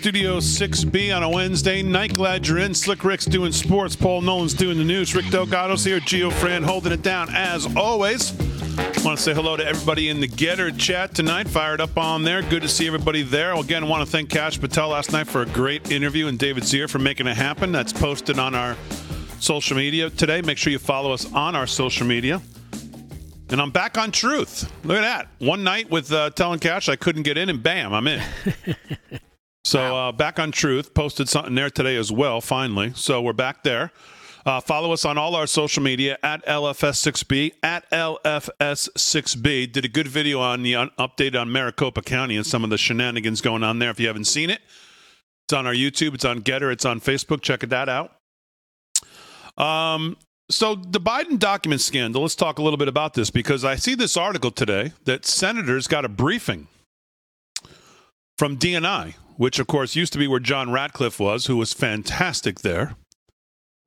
Studio 6B on a Wednesday night. Glad you're in. Slick Rick's doing sports. Paul Nolan's doing the news. Rick Delgado's here. Geo Fran holding it down as always. Want to say hello to everybody in the Gettr chat tonight. Fired up on there. Good to see everybody there. Again, want to thank Kash Patel last night for a great interview and David Zier for making it happen. That's posted on our social media today. Make sure you follow us on our social media. And I'm back on truth. Look at that. One night with uh, telling Kash I couldn't get in, and bam, I'm in. (laughs) So uh, back on Truth posted something there today as well. Finally, so we're back there. Uh, follow us on all our social media at LFS6B at LFS6B. Did a good video on the un- update on Maricopa County and some of the shenanigans going on there. If you haven't seen it, it's on our YouTube, it's on Gettr, it's on Facebook. Check that out. Um, so the Biden document scandal. Let's talk a little bit about this because I see this article today that senators got a briefing from DNI, which of course used to be where John Ratcliffe was, who was fantastic there.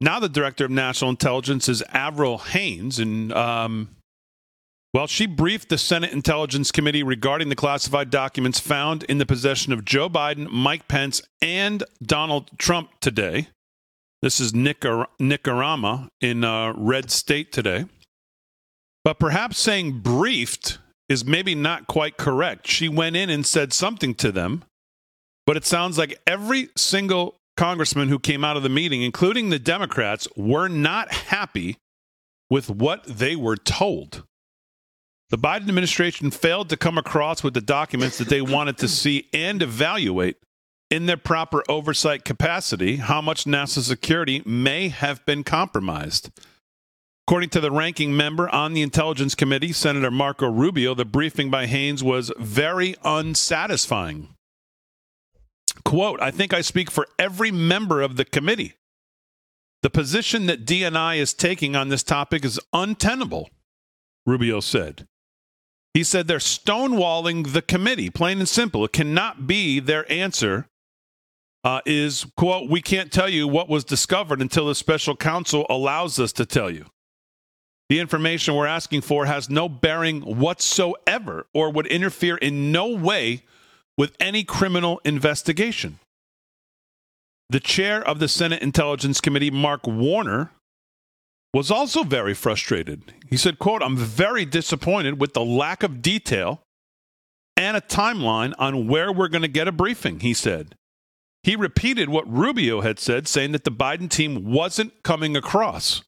Now the director of national intelligence is Avril Haines, and um, well, she briefed the Senate Intelligence Committee regarding the classified documents found in the possession of Joe Biden, Mike Pence, and Donald Trump today. This is Nicar- Nick Arama in uh, Red State today. But perhaps saying briefed is maybe not quite correct. She went in and said something to them but it sounds like every single congressman who came out of the meeting, including the Democrats, were not happy with what they were told. The Biden administration failed to come across with the documents that they wanted to see and evaluate in their proper oversight capacity how much national security may have been compromised. According to the ranking member on the Intelligence Committee, Senator Marco Rubio, the briefing by Haines was very unsatisfying. Quote, I think I speak for every member of the committee. The position that DNI is taking on this topic is untenable, Rubio said. He said they're stonewalling the committee, plain and simple. It cannot be their answer uh, is, quote, we can't tell you what was discovered until the special counsel allows us to tell you. The information we're asking for has no bearing whatsoever or would interfere in no way with any criminal investigation. The chair of the Senate Intelligence Committee, Mark Warner, was also very frustrated. He said, quote, I'm very disappointed with the lack of detail and a timeline on where we're going to get a briefing, he said. He repeated what Rubio had said, saying that the Biden team wasn't coming across.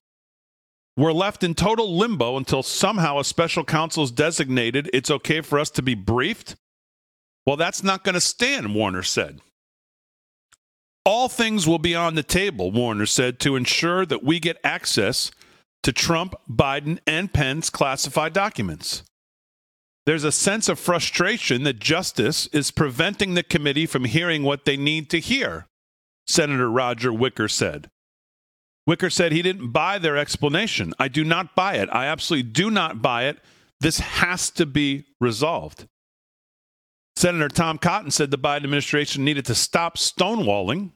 We're left in total limbo until somehow a special counsel is designated. It's okay for us to be briefed. Well, that's not going to stand, Warner said. All things will be on the table, Warner said, to ensure that we get access to Trump, Biden, and Pence classified documents. There's a sense of frustration that justice is preventing the committee from hearing what they need to hear, Senator Roger Wicker said. Wicker said he didn't buy their explanation. I do not buy it. I absolutely do not buy it. This has to be resolved. Senator Tom Cotton said the Biden administration needed to stop stonewalling.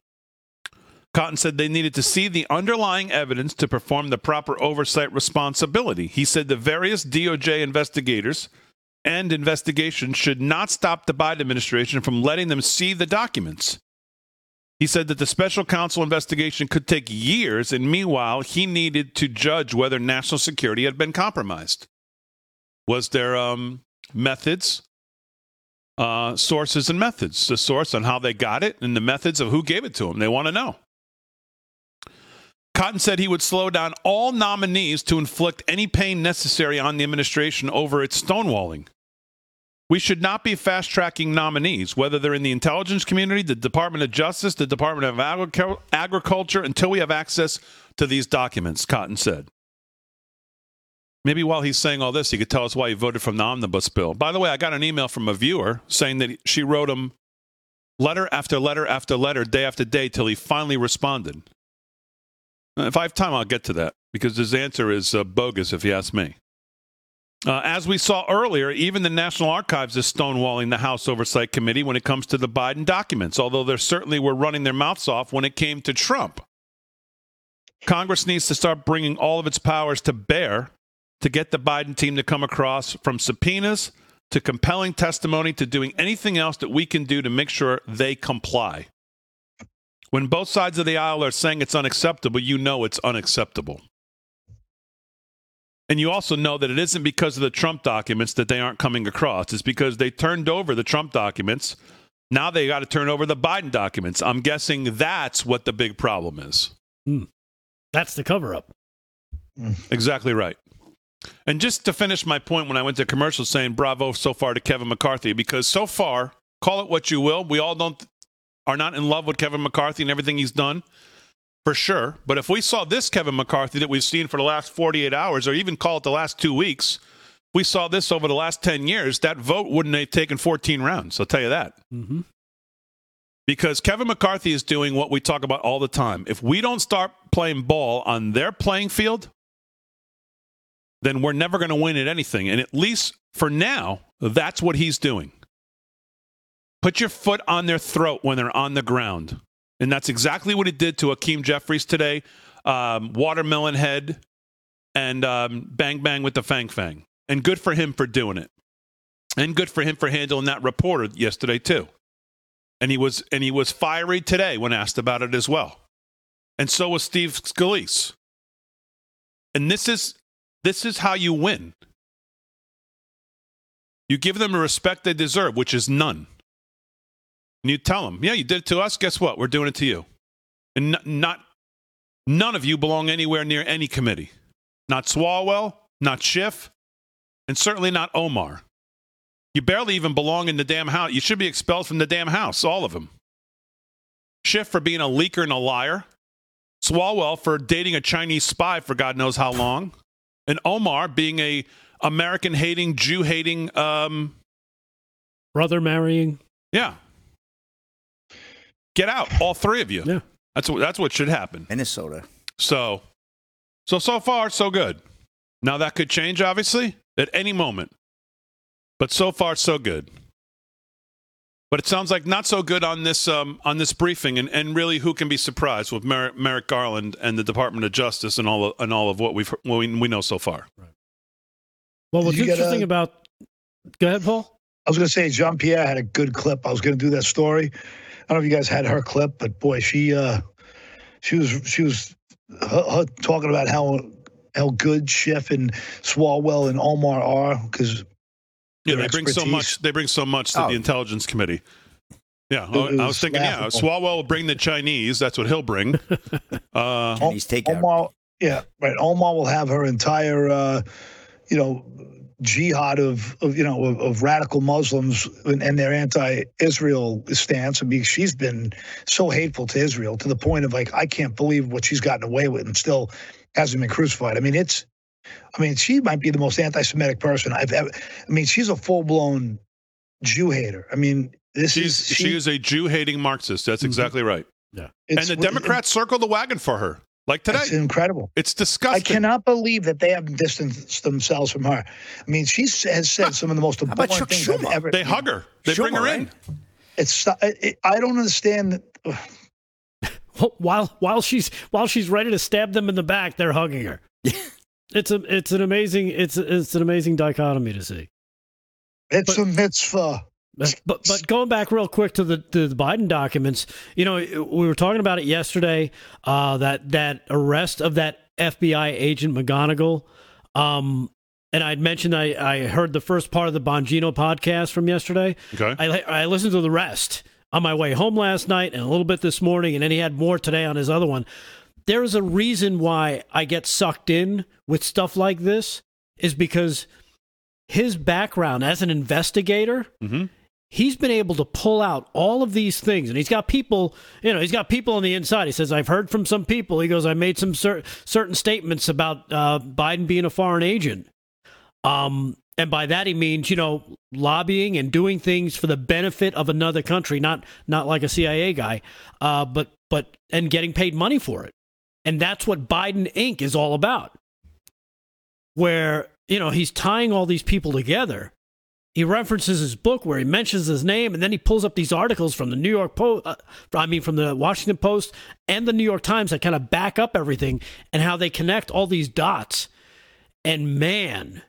Cotton said they needed to see the underlying evidence to perform the proper oversight responsibility. He said the various DOJ investigators and investigations should not stop the Biden administration from letting them see the documents. He said that the special counsel investigation could take years, and meanwhile, he needed to judge whether national security had been compromised. Was there um, methods, uh, sources, and methods? The source on how they got it, and the methods of who gave it to them. They want to know. Cotton said he would slow down all nominees to inflict any pain necessary on the administration over its stonewalling. We should not be fast tracking nominees, whether they're in the intelligence community, the Department of Justice, the Department of Agric- Agriculture, until we have access to these documents, Cotton said. Maybe while he's saying all this, he could tell us why he voted from the omnibus bill. By the way, I got an email from a viewer saying that she wrote him letter after letter after letter, day after day, till he finally responded. If I have time, I'll get to that because his answer is uh, bogus, if you ask me. Uh, as we saw earlier, even the National Archives is stonewalling the House Oversight Committee when it comes to the Biden documents, although they certainly were running their mouths off when it came to Trump. Congress needs to start bringing all of its powers to bear to get the Biden team to come across from subpoenas to compelling testimony to doing anything else that we can do to make sure they comply. When both sides of the aisle are saying it's unacceptable, you know it's unacceptable. And you also know that it isn't because of the Trump documents that they aren't coming across. It's because they turned over the Trump documents. Now they got to turn over the Biden documents. I'm guessing that's what the big problem is. Hmm. That's the cover up. Exactly right. And just to finish my point when I went to commercial saying bravo so far to Kevin McCarthy, because so far, call it what you will, we all don't are not in love with Kevin McCarthy and everything he's done for sure. But if we saw this Kevin McCarthy that we've seen for the last 48 hours, or even call it the last two weeks, we saw this over the last 10 years, that vote wouldn't have taken 14 rounds. I'll tell you that. Mm-hmm. Because Kevin McCarthy is doing what we talk about all the time. If we don't start playing ball on their playing field, then we're never going to win at anything. And at least for now, that's what he's doing. Put your foot on their throat when they're on the ground. And that's exactly what he did to Hakeem Jeffries today. Um, watermelon head and um, bang bang with the fang fang. And good for him for doing it. And good for him for handling that reporter yesterday too. And he was and he was fiery today when asked about it as well. And so was Steve Scalise. And this is this is how you win. You give them the respect they deserve, which is none. And you tell them, yeah, you did it to us. Guess what? We're doing it to you. And not none of you belong anywhere near any committee. Not Swalwell, not Schiff, and certainly not Omar. You barely even belong in the damn house. You should be expelled from the damn house, all of them. Schiff for being a leaker and a liar. Swalwell for dating a Chinese spy for God knows how long. And Omar being a American hating, Jew hating um brother marrying. Yeah, get out, all three of you. Yeah, that's what that's what should happen. Minnesota. So, so so far so good. Now that could change, obviously, at any moment. But so far so good. But it sounds like not so good on this um, on this briefing, and, and really, who can be surprised with Merrick, Merrick Garland and the Department of Justice and all of, and all of what we've what we, we know so far. Right. Well, what's Did you get interesting a- about go ahead, Paul. I was going to say Jean Pierre had a good clip. I was going to do that story. I don't know if you guys had her clip, but boy, she uh, she was she was her, her talking about how how good Schiff and Swalwell and Omar are because Yeah, their they bring so much. They bring so much to Oh. the intelligence committee. Yeah, It- it I was was thinking. Yeah, laughable. Swalwell will bring the Chinese. That's what he'll bring. (laughs) Uh, Chinese takeout. Omar, yeah, right. Omar will have her entire, uh, you know, jihad of, of you know of, of radical Muslims and, and their anti-Israel stance. I mean, she's been so hateful to Israel to the point of like, I can't believe what she's gotten away with and still hasn't been crucified. I mean, it's, I mean, she might be the most anti-Semitic person I've ever. I mean, she's a full-blown Jew hater. I mean, this she's is she, is a Jew hating Marxist. That's mm-hmm. exactly right. Yeah, And the Democrats circle the wagon for her. Like today. It's incredible. It's disgusting. I cannot believe that they haven't distanced themselves from her. I mean, she has said some of the most abhorrent Chuck things I've ever. They hug her. They bring Schumer, her in. right? It's it, I don't understand. That, (laughs) while while she's while she's ready to stab them in the back, they're hugging her. (laughs) it's a it's an amazing it's it's an amazing dichotomy to see. it's a mitzvah. But, but but going back real quick to the to the Biden documents, you know, we were talking about it yesterday. Uh, that that arrest of that FBI agent McGonigal. Um, and I'd mentioned I, I heard the first part of the Bongino podcast from yesterday. Okay. I I listened to the rest on my way home last night and a little bit this morning, and then he had more today on his other one. There is a reason why I get sucked in with stuff like this is because his background as an investigator Mm-hmm. he's been able to pull out all of these things. And he's got people you know he's got people on the inside. He says i've heard from some people. He goes i made some cer- certain statements about uh, biden being a foreign agent. Um, and by that he means you know lobbying and doing things for the benefit of another country not not like a cia guy uh, but but and getting paid money for it and that's what biden inc. is all about. Where you know he's tying all these people together. He references his book where he mentions his name and then he pulls up these articles from the New York Post uh, I mean from the Washington Post and the New York Times that kind of back up everything and how they connect all these dots. And man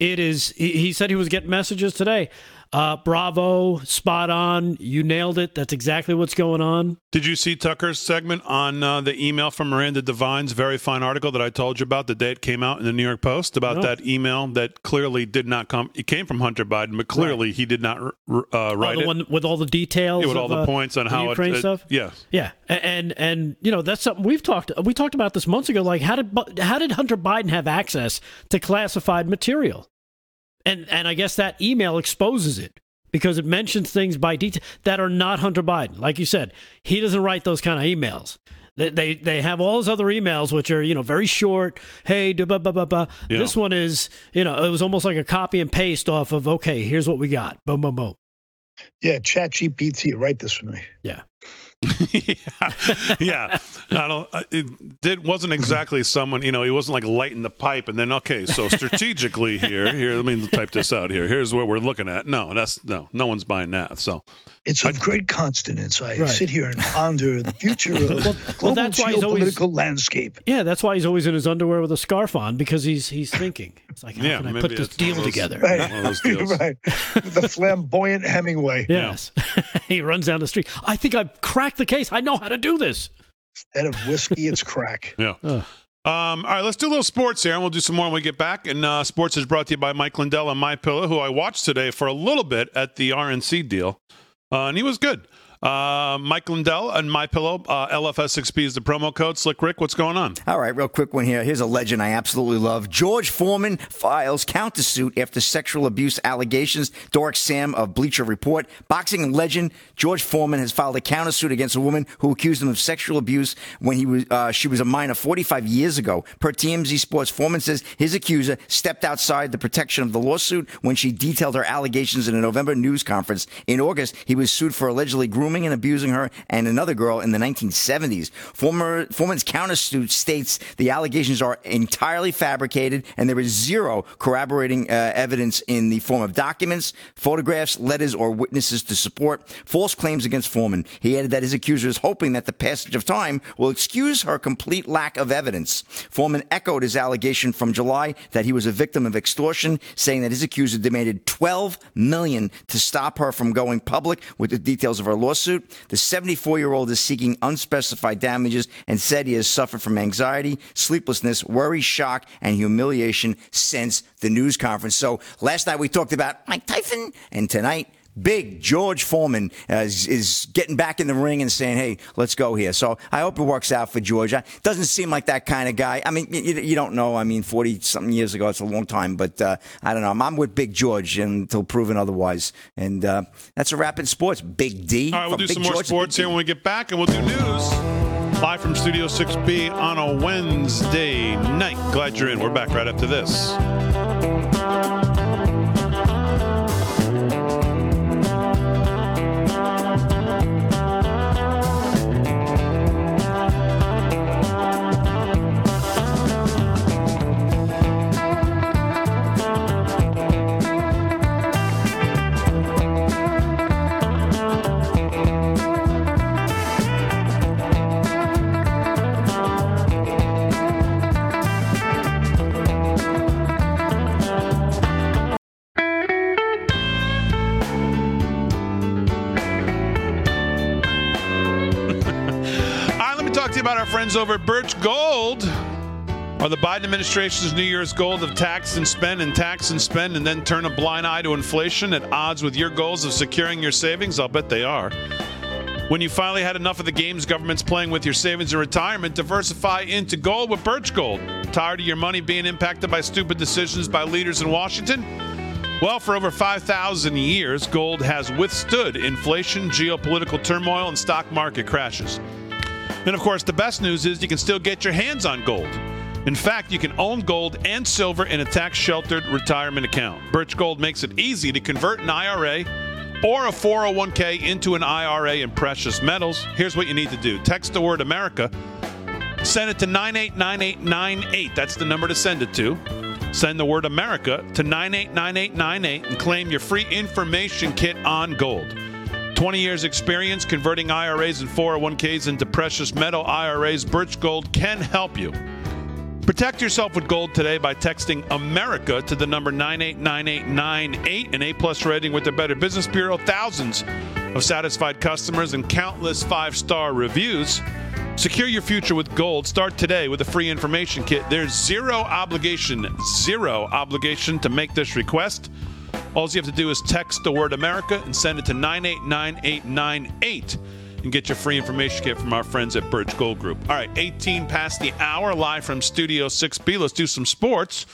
it is he, he said he was getting messages today uh, bravo spot on you nailed it that's exactly what's going on Did you see Tucker's segment on uh, the email from Miranda Devine's very fine article that I told you about the day it came out in the New York Post about No. that email that clearly did not come? It came from Hunter Biden, but clearly he did not r- uh, Oh, write the it. one with all the details Yeah, with of, all the uh, points on the how it- Ukraine it- stuff yes. Yeah, A- and and you know that's something we've talked we talked about this months ago. Like how did how did Hunter Biden have access to classified material? And and I guess that email exposes it because it mentions things by detail that are not Hunter Biden. Like you said, he doesn't write those kind of emails. They they, they have all his other emails which are you know very short. Hey, da, ba, ba, ba, ba. Yeah. this one is you know it was almost like a copy and paste off of okay, here's what we got. Boom, boom, boom. Yeah, Chat GPT, write this for me. Yeah. (laughs) yeah, I don't. It did, wasn't exactly someone. You know, he wasn't like lighting the pipe and then okay. So strategically here, here. Let me type this out here. Here's what we're looking at. No, that's no. No one's buying that. So It's of great consonance. I Right. sit here and ponder the future of Well, global that's why he's always- landscape. Yeah, that's why he's always in his underwear with a scarf on because he's he's thinking. It's like how Yeah, can I put this it's one of deal those- together? Right. one of those deals. (laughs) right. The flamboyant Hemingway. Yes. (laughs) he runs down the street. I think I've cracked the case. I know how to do this. Instead of whiskey, it's crack. (laughs) Yeah. Ugh. Um, all right, let's do a little sports here, and we'll do some more when we get back. And uh, sports is brought to you by Mike Lindell and My Pillow, who I watched today for a little bit at the RNC deal, uh, and he was good. Uh, Mike Lindell and My Pillow, uh, LFS6B is the promo code. Slick Rick, what's going on? All right, real quick one here. Here's a legend I absolutely love. George Foreman files countersuit after sexual abuse allegations. Doric Sam of Bleacher Report. Boxing legend George Foreman has filed a countersuit against a woman who accused him of sexual abuse when he was uh, she was a minor 45 years ago. Per TMZ Sports, Foreman says his accuser stepped outside the protection of the lawsuit when she detailed her allegations in a November news conference. In August, he was sued for allegedly grooming and abusing her and another girl in the 1970s. Former, Foreman's countersuit states the allegations are entirely fabricated and there is zero corroborating uh, evidence in the form of documents, photographs, letters, or witnesses to support false claims against Foreman. He added that his accuser is hoping that the passage of time will excuse her complete lack of evidence. Foreman echoed his allegation from July that he was a victim of extortion, saying that his accuser demanded 12 million to stop her from going public with the details of her lawsuit. The 74 year old is seeking unspecified damages and said he has suffered from anxiety, sleeplessness, worry, shock, and humiliation since the news conference. So last night we talked about Mike Tyson, and tonight Big George Foreman uh, is, is getting back in the ring and saying, "Hey, let's go here." So I hope it works out for George. I, doesn't seem like that kind of guy. I mean, you, you don't know. I mean, forty something years ago, it's a long time, but uh, I don't know. I'm, I'm with Big George until proven otherwise. And uh, that's a wrap in sports. Big D. All right, we'll do Big some more George sports here when we get back, and we'll do news live from Studio 6B on a Wednesday night. Glad you're in. We're back right after this. Over Birch Gold. Are the Biden administration's New Year's goal of tax and spend and tax and spend and then turn a blind eye to inflation at odds with your goals of securing your savings? I'll bet they are. When you finally had enough of the games government's playing with your savings and retirement, diversify into gold with Birch Gold. Tired of your money being impacted by stupid decisions by leaders in Washington? Well, for over 5,000 years, gold has withstood inflation, geopolitical turmoil, and stock market crashes. And of course, the best news is you can still get your hands on gold. In fact, you can own gold and silver in a tax sheltered retirement account. Birch Gold makes it easy to convert an IRA or a 401k into an IRA in precious metals. Here's what you need to do text the word America, send it to 989898. That's the number to send it to. Send the word America to 989898 and claim your free information kit on gold. 20 years experience converting IRAs and 401ks into precious metal IRAs, Birch Gold can help you. Protect yourself with gold today by texting America to the number 989898, an A plus rating with the Better Business Bureau, thousands of satisfied customers, and countless five star reviews. Secure your future with gold. Start today with a free information kit. There's zero obligation, zero obligation to make this request. All you have to do is text the word America and send it to 989898 and get your free information kit from our friends at Birch Gold Group. All right, 18 past the hour, live from Studio 6B. Let's do some sports.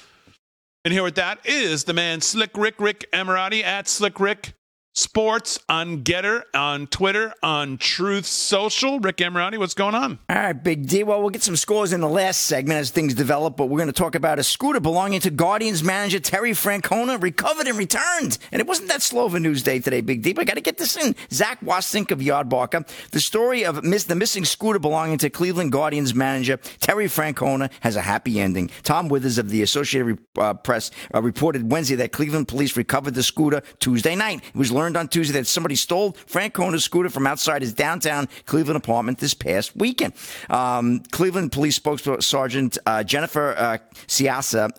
And here with that is the man Slick Rick Rick Emirati at Slick Rick Sports on Gettr, on Twitter, on Truth Social. Rick Emirati, what's going on? All right, Big D. Well, we'll get some scores in the last segment as things develop, but we're going to talk about a scooter belonging to Guardians manager Terry Francona recovered and returned. And it wasn't that slow of a news day today, Big D, but I got to get this in. Zach Wasink of Yardbarker. The story of miss, the missing scooter belonging to Cleveland Guardians manager Terry Francona has a happy ending. Tom Withers of the Associated uh, Press uh, reported Wednesday that Cleveland police recovered the scooter Tuesday night. It was learned on Tuesday that somebody stole Frank Francona's scooter from outside his downtown Cleveland apartment this past weekend. Um, Cleveland Police spokesperson Sergeant uh, Jennifer uh,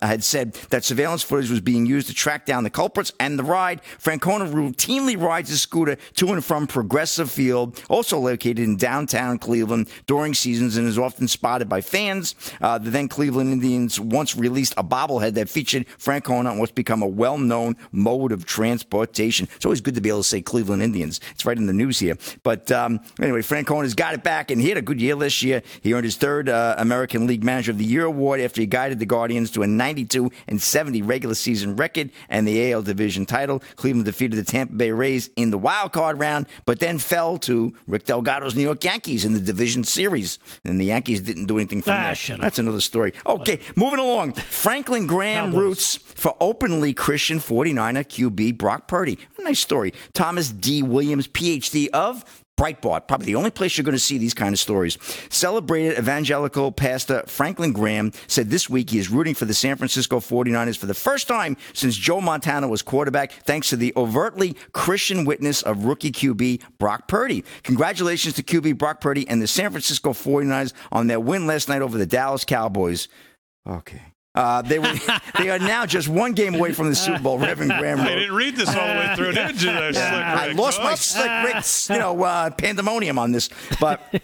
had said that surveillance footage was being used to track down the culprits and the ride. Francona routinely rides his scooter to and from Progressive Field, also located in downtown Cleveland during seasons, and is often spotted by fans. Uh, the then Cleveland Indians once released a bobblehead that featured Francona on what's become a well-known mode of transportation. It's always good to be able to say Cleveland Indians. It's right in the news here. But um, anyway, Francona's got it back, and he had a good year this year. He earned his third uh, American League Manager of the Year award after he guided the Guardians to a 92 and 70 regular season record and the AL Division title. Cleveland defeated the Tampa Bay Rays in the wild card round, but then fell to Rick Delgado's New York Yankees in the division series, and the Yankees didn't do anything from Ah, that. That's another story. Okay, moving along. Franklin Graham roots for openly Christian 49er QB Brock Purdy. Nice story. Thomas D. Williams, PhD of Breitbart, probably the only place you're going to see these kind of stories. Celebrated evangelical pastor Franklin Graham said this week he is rooting for the San Francisco 49ers for the first time since Joe Montana was quarterback, thanks to the overtly Christian witness of rookie QB Brock Purdy. Congratulations to QB Brock Purdy and the San Francisco 49ers on their win last night over the Dallas Cowboys. Okay. Uh, they were, they are now just one game away from the Super Bowl. Reverend (laughs) Graham. I didn't read this all the way through, did you Slick I lost my slick Rick's, you know, uh, pandemonium on this. But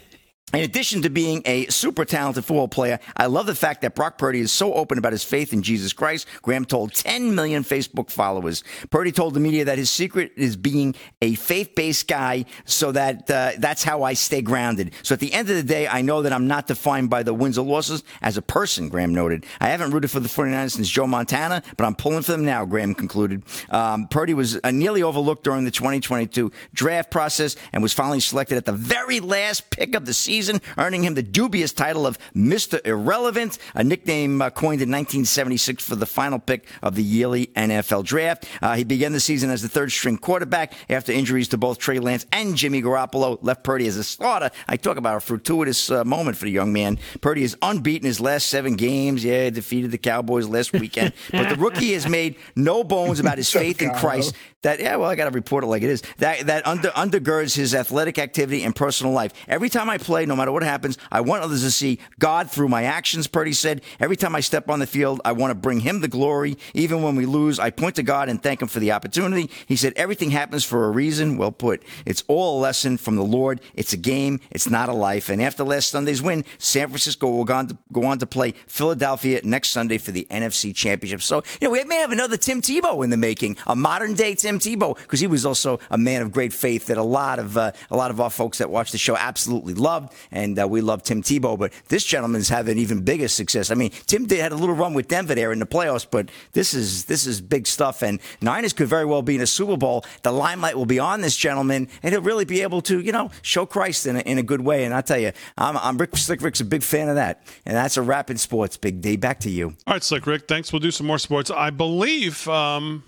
in addition to being a super talented football player, I love the fact that Brock Purdy is so open about his faith in Jesus Christ. Graham told 10 million Facebook followers. Purdy told the media that his secret is being a faith-based guy, so that uh, that's how I stay grounded. So at the end of the day, I know that I'm not defined by the wins or losses as a person. Graham noted. I haven't rooted for the 49ers since Joe Montana, but I'm pulling for them now. Graham concluded. Um, Purdy was uh, nearly overlooked during the 2022 draft process and was finally selected at the very last pick of the season, earning him the dubious title of Mr. Irrelevant, a nickname uh, coined in 1976 for the final pick of the yearly NFL draft. Uh, he began the season as the third string quarterback after injuries to both Trey Lance and Jimmy Garoppolo left Purdy as a starter. I talk about a fortuitous uh, moment for the young man. Purdy is unbeaten his last seven games. Yeah, defeated the Cowboys last weekend. (laughs) but the rookie has made no bones about his faith in Christ that yeah, well, I got to report it like it is. That that under, undergirds his athletic activity and personal life. Every time I play, no matter what happens, I want others to see God through my actions. Purdy said. Every time I step on the field, I want to bring Him the glory. Even when we lose, I point to God and thank Him for the opportunity. He said everything happens for a reason. Well put. It's all a lesson from the Lord. It's a game. It's not a life. And after last Sunday's win, San Francisco will go on to, go on to play Philadelphia next Sunday for the NFC Championship. So you know we may have another Tim Tebow in the making, a modern day Tim Tebow, because he was also a man of great faith that a lot of uh, a lot of our folks that watch the show absolutely loved, and uh, we love Tim Tebow. But this gentleman's having even bigger success. I mean, Tim did had a little run with Denver there in the playoffs, but this is this is big stuff. And Niners could very well be in a Super Bowl. The limelight will be on this gentleman, and he'll really be able to, you know, show Christ in a, in a good way. And I tell you, I'm, I'm Rick Slick Rick's a big fan of that, and that's a wrap in sports. Big D, back to you. All right, Slick Rick. Thanks. We'll do some more sports. I believe. Um,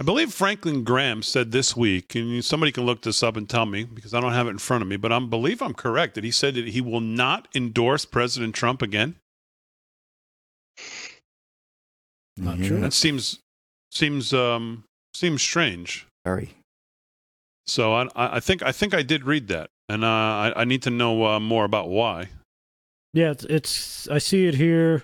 I believe Franklin Graham said this week, and somebody can look this up and tell me because I don't have it in front of me, but I believe I'm correct that he said that he will not endorse President Trump again. Not true. That seems seems um, seems strange. Very. So I, I think I think I did read that, and uh, I, I need to know uh, more about why. Yeah, it's, it's. I see it here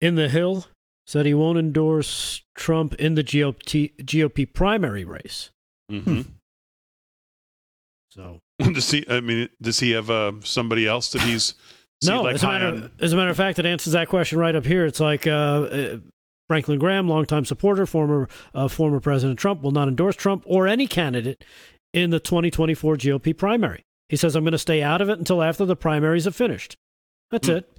in the Hill. Said he won't endorse Trump in the GOP GOP primary race. Mm-hmm. So (laughs) does he? I mean, does he have uh, somebody else that he's? is he, no, like, as, a matter, on- as a matter of fact, it answers that question right up here. It's like uh, uh, Franklin Graham, longtime supporter, former uh, former President Trump, will not endorse Trump or any candidate in the 2024 GOP primary. He says, "I'm going to stay out of it until after the primaries are finished." That's it.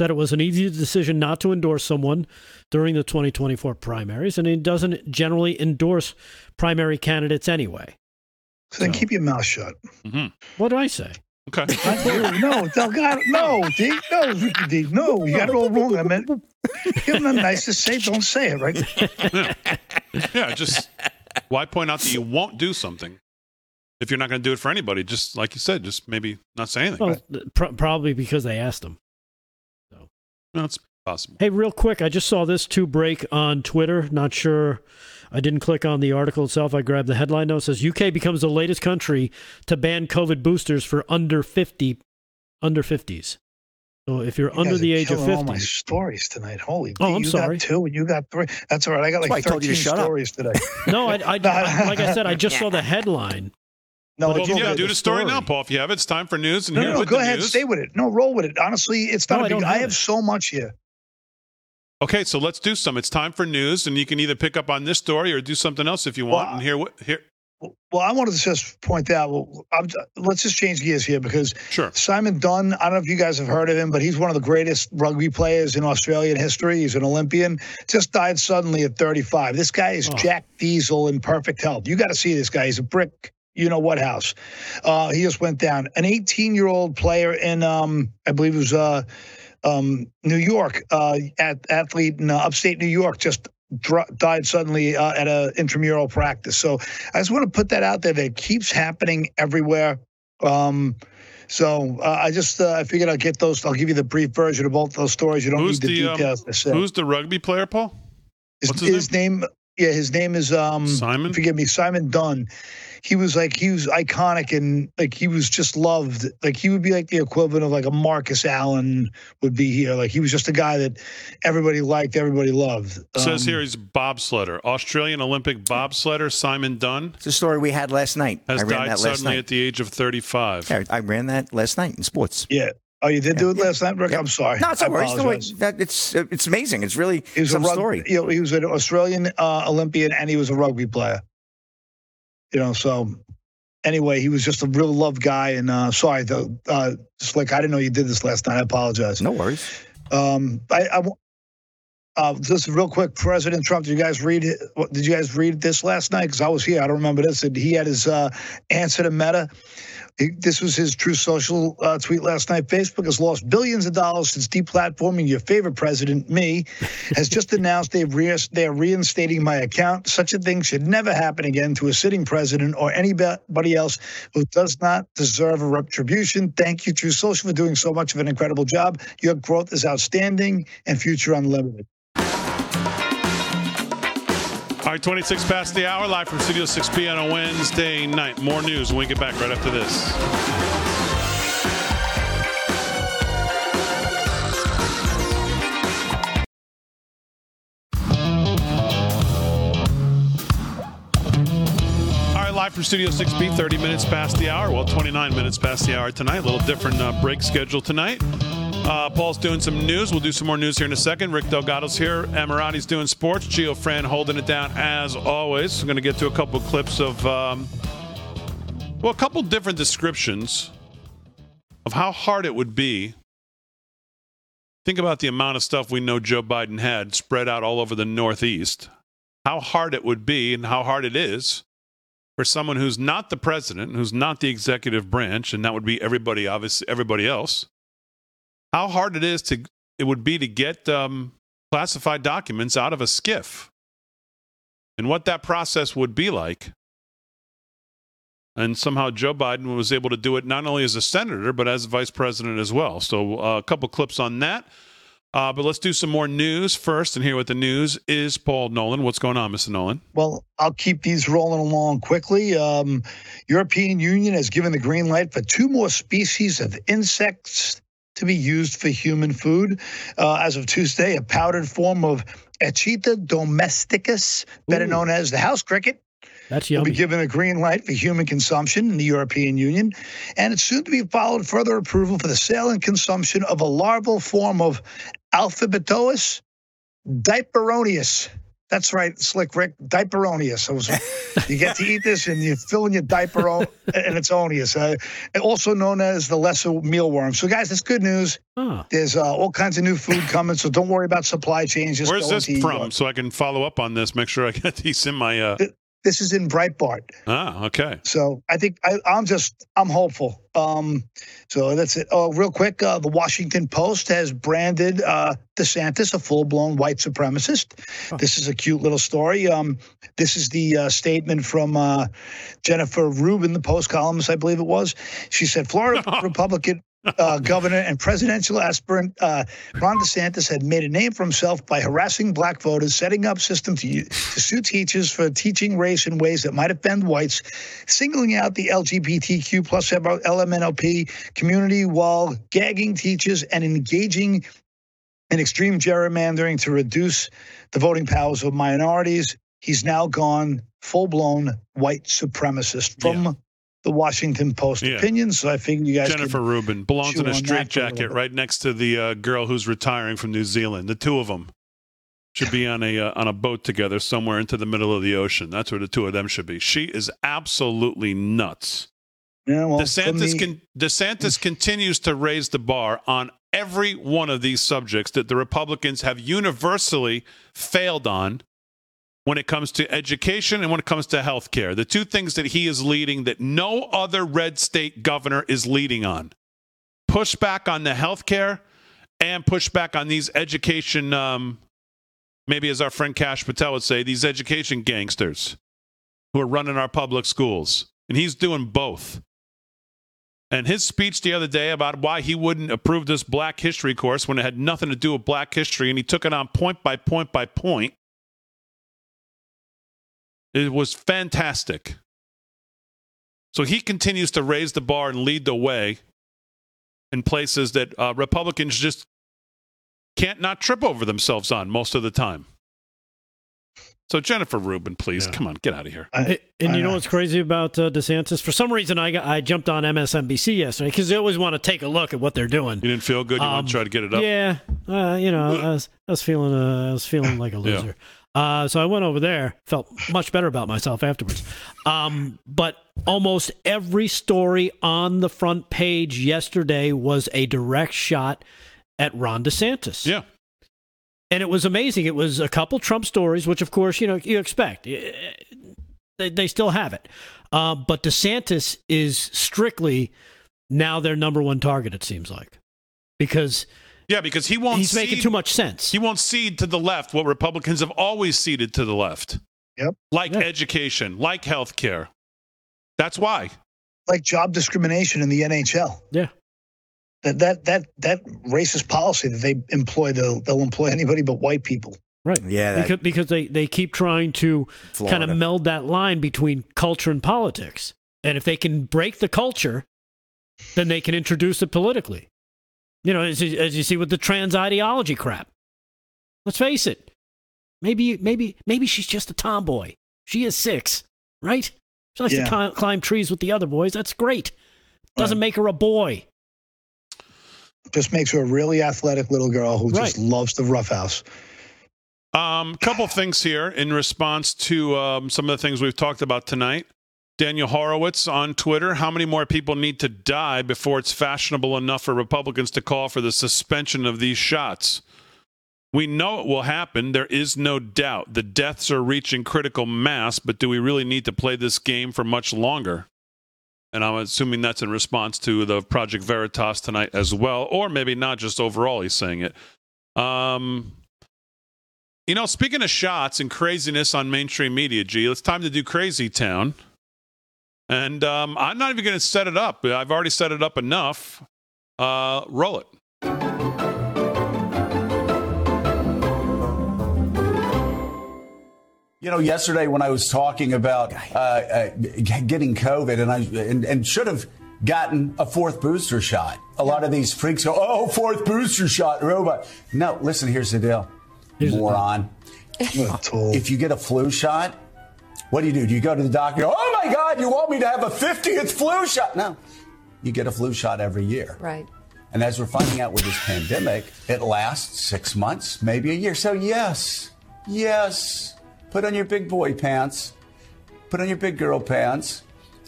Okay. Said it was an easy decision not to endorse someone during the 2024 primaries, and he doesn't generally endorse primary candidates anyway. So then keep your mouth shut. Mm-hmm. What did I say? Okay. (laughs) Not. No, no, God, no, D, no, Ricky D, no, you got it all wrong. I meant, give them nothing nice to say. Don't say it, right? yeah, just why point out that you won't do something if you're not going to do it for anybody? Just like you said, just maybe not say anything. Well, pr- probably because they asked him. No, it's possible. Hey, real quick, I just saw this two break on Twitter. Not sure. I didn't click on the article itself. I grabbed the headline note. It says UK becomes the latest country to ban COVID boosters for under 50, under 50s. So if you're You under the age of killing all my 50, stories tonight. Holy, Oh, D, I'm you sorry. got two and you got three. That's all right. I got That's why I like told you to 13 shut up. stories today. no, I, I, (laughs) I- like I said, I just saw the headline. No, well, yeah, do the story, now, Paul. If you have it, it's time for news. And No, here no, no, go ahead. news. Stay with it. No, roll with it. Honestly, it's not No, a I big. don't I have it. so much here. Okay, so let's do some. It's time for news, and you can either pick up on this story or do something else if you want. Well, and here, what here? Well, I wanted to just point out. Well, I'm, let's just change gears here because Sure. Simon Dunn. I don't know if you guys have heard of him, but he's one of the greatest rugby players in Australian history. He's an Olympian. Just died suddenly at 35. This guy is Oh. Jack Diesel in perfect health. You got to see this guy. He's a brick. You know what house? Uh, he just went down. An 18 year old player in, um, I believe it was uh, um, New York, uh, at, athlete in uh, upstate New York, just died suddenly uh, at a intramural practice. So I just want to put that out there. That it keeps happening everywhere. Um, so uh, I just uh, I figured I'll get those. I'll give you the brief version of both those stories. You don't Who's need the, the um, details. to say. who's the rugby player, Paul? his, what's his his name? Yeah, his name is um, Simon? Forgive me, Simon Dunn. He was like he was iconic and like he was just loved. Like he would be like the equivalent of like a Marcus Allen would be here. Like he was just a guy that everybody liked, everybody loved. It says Um, here he's bobsledder, Australian Olympic bobsledder Simon Dunn It's a story we had last night. has I ran died that last suddenly night. at the age of 35. Yeah, I ran that last night in sports. Yeah. Oh, you did do it last night, Rick. I'm sorry. No, it's all right. It's, the way- apologize. that, it's uh, it's amazing. It's really He was some a rug- story. You know, he was an Australian uh, Olympian and he was a rugby player. You know, so anyway, he was just a real loved guy. And uh, sorry, though, uh, Slick, I didn't know you did this last night. I apologize. No worries. Um, I, I uh, just real quick, President Trump. Did you guys read? what- Did you guys read this last night? Because I was here. I don't remember this. He had his uh, answer to Meta. This was his true social uh, tweet last night. Facebook has lost billions of dollars since deplatforming your favorite president, me, has (laughs) just announced they've re- they're reinstating my account. Such a thing should never happen again to a sitting president or anybody else who does not deserve a retribution. Thank you, True Social, for doing so much of an incredible job. Your growth is outstanding and future unlimited. All right, 26 past the hour, live from Studio 6B on a Wednesday night. More news when we get back right after this. All right, live from Studio 6B, 30 minutes past the hour. Well, 29 minutes past the hour tonight. A little different uh, break schedule tonight. Uh, Paul's doing some news. We'll do some more news here in a second. Rick Delgado's here. Emirati's doing sports. Gio Fran holding it down as always. I'm going to get to a couple clips of, um, well, a couple different descriptions of how hard it would be. Think about the amount of stuff we know Joe Biden had spread out all over the Northeast. How hard it would be and how hard it is for someone who's not the president, who's not the executive branch, and that would be everybody, obviously, everybody else how hard it is to it would be to get um, classified documents out of a SCIF and what that process would be like. And somehow joe biden was able to do it not only as a senator but as vice president as well. So uh, a couple clips on that. Uh, but let's do some more news first. And here with the news is paul nolan. What's going on mr nolan? Well, I'll keep these rolling along quickly. Um, European Union has given the green light for two more species of insects to be used for human food. Uh, as of Tuesday, a powdered form of Acheta domesticus, better Ooh. known as the house cricket, That's will be given a green light for human consumption in the European Union, and it's soon to be followed further approval for the sale and consumption of a larval form of Alphabetois diaperonius. That's right, Slick Rick, diaperonius. It was- you get to eat this and you fill in your diaper, o- and it's onius, uh, also known as the lesser mealworm. So, guys, that's good news. Huh. There's uh, all kinds of new food coming, so don't worry about supply chains. Just where's this from uh, so i can follow up on this make sure i get these in my uh this is in Breitbart. ah okay So I think I, I'm just I'm hopeful. Um, so that's it. Oh, real quick, uh, the Washington Post has branded uh, DeSantis a full-blown white supremacist. This is a cute little story. Um, this is the uh, statement from uh, Jennifer Rubin, the Post columnist, I believe it was. She said Florida (laughs) Republican. Uh, governor and presidential aspirant uh, Ron DeSantis had made a name for himself by harassing black voters, setting up systems to, to sue teachers for teaching race in ways that might offend whites, singling out the LGBTQ plus LMNOP community while gagging teachers and engaging in extreme gerrymandering to reduce the voting powers of minorities. He's now gone full blown white supremacist from the Washington Post Yeah. opinion. So I figured you guys Jennifer Rubin belongs in a straitjacket right next to the uh, girl who's retiring from New Zealand. The two of them should be on a uh, on a boat together somewhere into the middle of the ocean. That's where the two of them should be. She is absolutely nuts. Yeah, well, DeSantis the- can, DeSantis (laughs) continues to raise the bar on every one of these subjects that the Republicans have universally failed on when it comes to education and when it comes to health care. The two things that he is leading that no other red state governor is leading on. Pushback on the health care and pushback on these education, um, maybe as our friend Kash Patel would say, these education gangsters who are running our public schools. And he's doing both. And his speech the other day about why he wouldn't approve this black history course when it had nothing to do with black history, and he took it on point by point by point. It was fantastic. So he continues to raise the bar and lead the way in places that uh, Republicans just can't not trip over themselves on most of the time. So Jennifer Rubin, please come on, get out of here. and you know what's crazy about uh, DeSantis? For some reason, I got, I jumped on MSNBC yesterday because they always want to take a look at what they're doing. You didn't feel good. You want Um, to try to get it up. Yeah, uh, you know, I was, I was feeling uh, I was feeling like a Yeah. Uh, so I went over there, felt much better about myself afterwards. Um, but almost every story on the front page yesterday was a direct shot at Ron DeSantis. Yeah. And it was amazing. It was a couple Trump stories, which of course, you know, you expect. Eh, They, they still have it. Uh, but DeSantis is strictly now their number one target, it seems like. Because Yeah, because he won't. He's making cede- too much sense. He won't cede to the left what Republicans have always ceded to the left. Yep. Like education, like health care. That's why. like job discrimination in the NHL. Yeah. That that that that racist policy that they employ, they'll they'll employ anybody but white people. Right. Yeah, that- Because, because they, they keep trying to kind of meld that line between culture and politics. And if they can break the culture, then they can introduce it politically. You know, as, you- as you see with the trans ideology crap. Let's face it. Maybe, maybe, maybe she's just a tomboy. She is six, right? She likes Yeah. to climb, climb trees with the other boys. That's great. Doesn't make her a boy. Just makes her a really athletic little girl who just loves the roughhouse. Um, a couple things here in response to um, some of the things we've talked about tonight. Daniel Horowitz on Twitter. How many more people need to die before it's fashionable enough for Republicans to call for the suspension of these shots? We know it will happen. There is no doubt. The deaths are reaching critical mass, but do we really need to play this game for much longer? And I'm assuming that's in response to the Project Veritas tonight as well, or maybe not just overall, he's saying it. Um, you know, speaking of shots and craziness on mainstream media, G, it's time to do Crazy Town. And um, I'm not even going to set it up. I've already set it up enough. Uh, roll it. You know, yesterday when I was talking about uh, uh, getting COVID, and I and, and should have gotten a fourth booster shot. A lot of these freaks go, "Oh, fourth booster shot, robot." No, listen. Here's the deal, moron. if you get a flu shot, what do you do? Do you go to the doctor? Oh my God, you want me to have a 50th flu shot? No, you get a flu shot every year. Right. And as we're finding out with this pandemic, it lasts six months, maybe a year. So, yes, yes, put on your big boy pants, put on your big girl pants.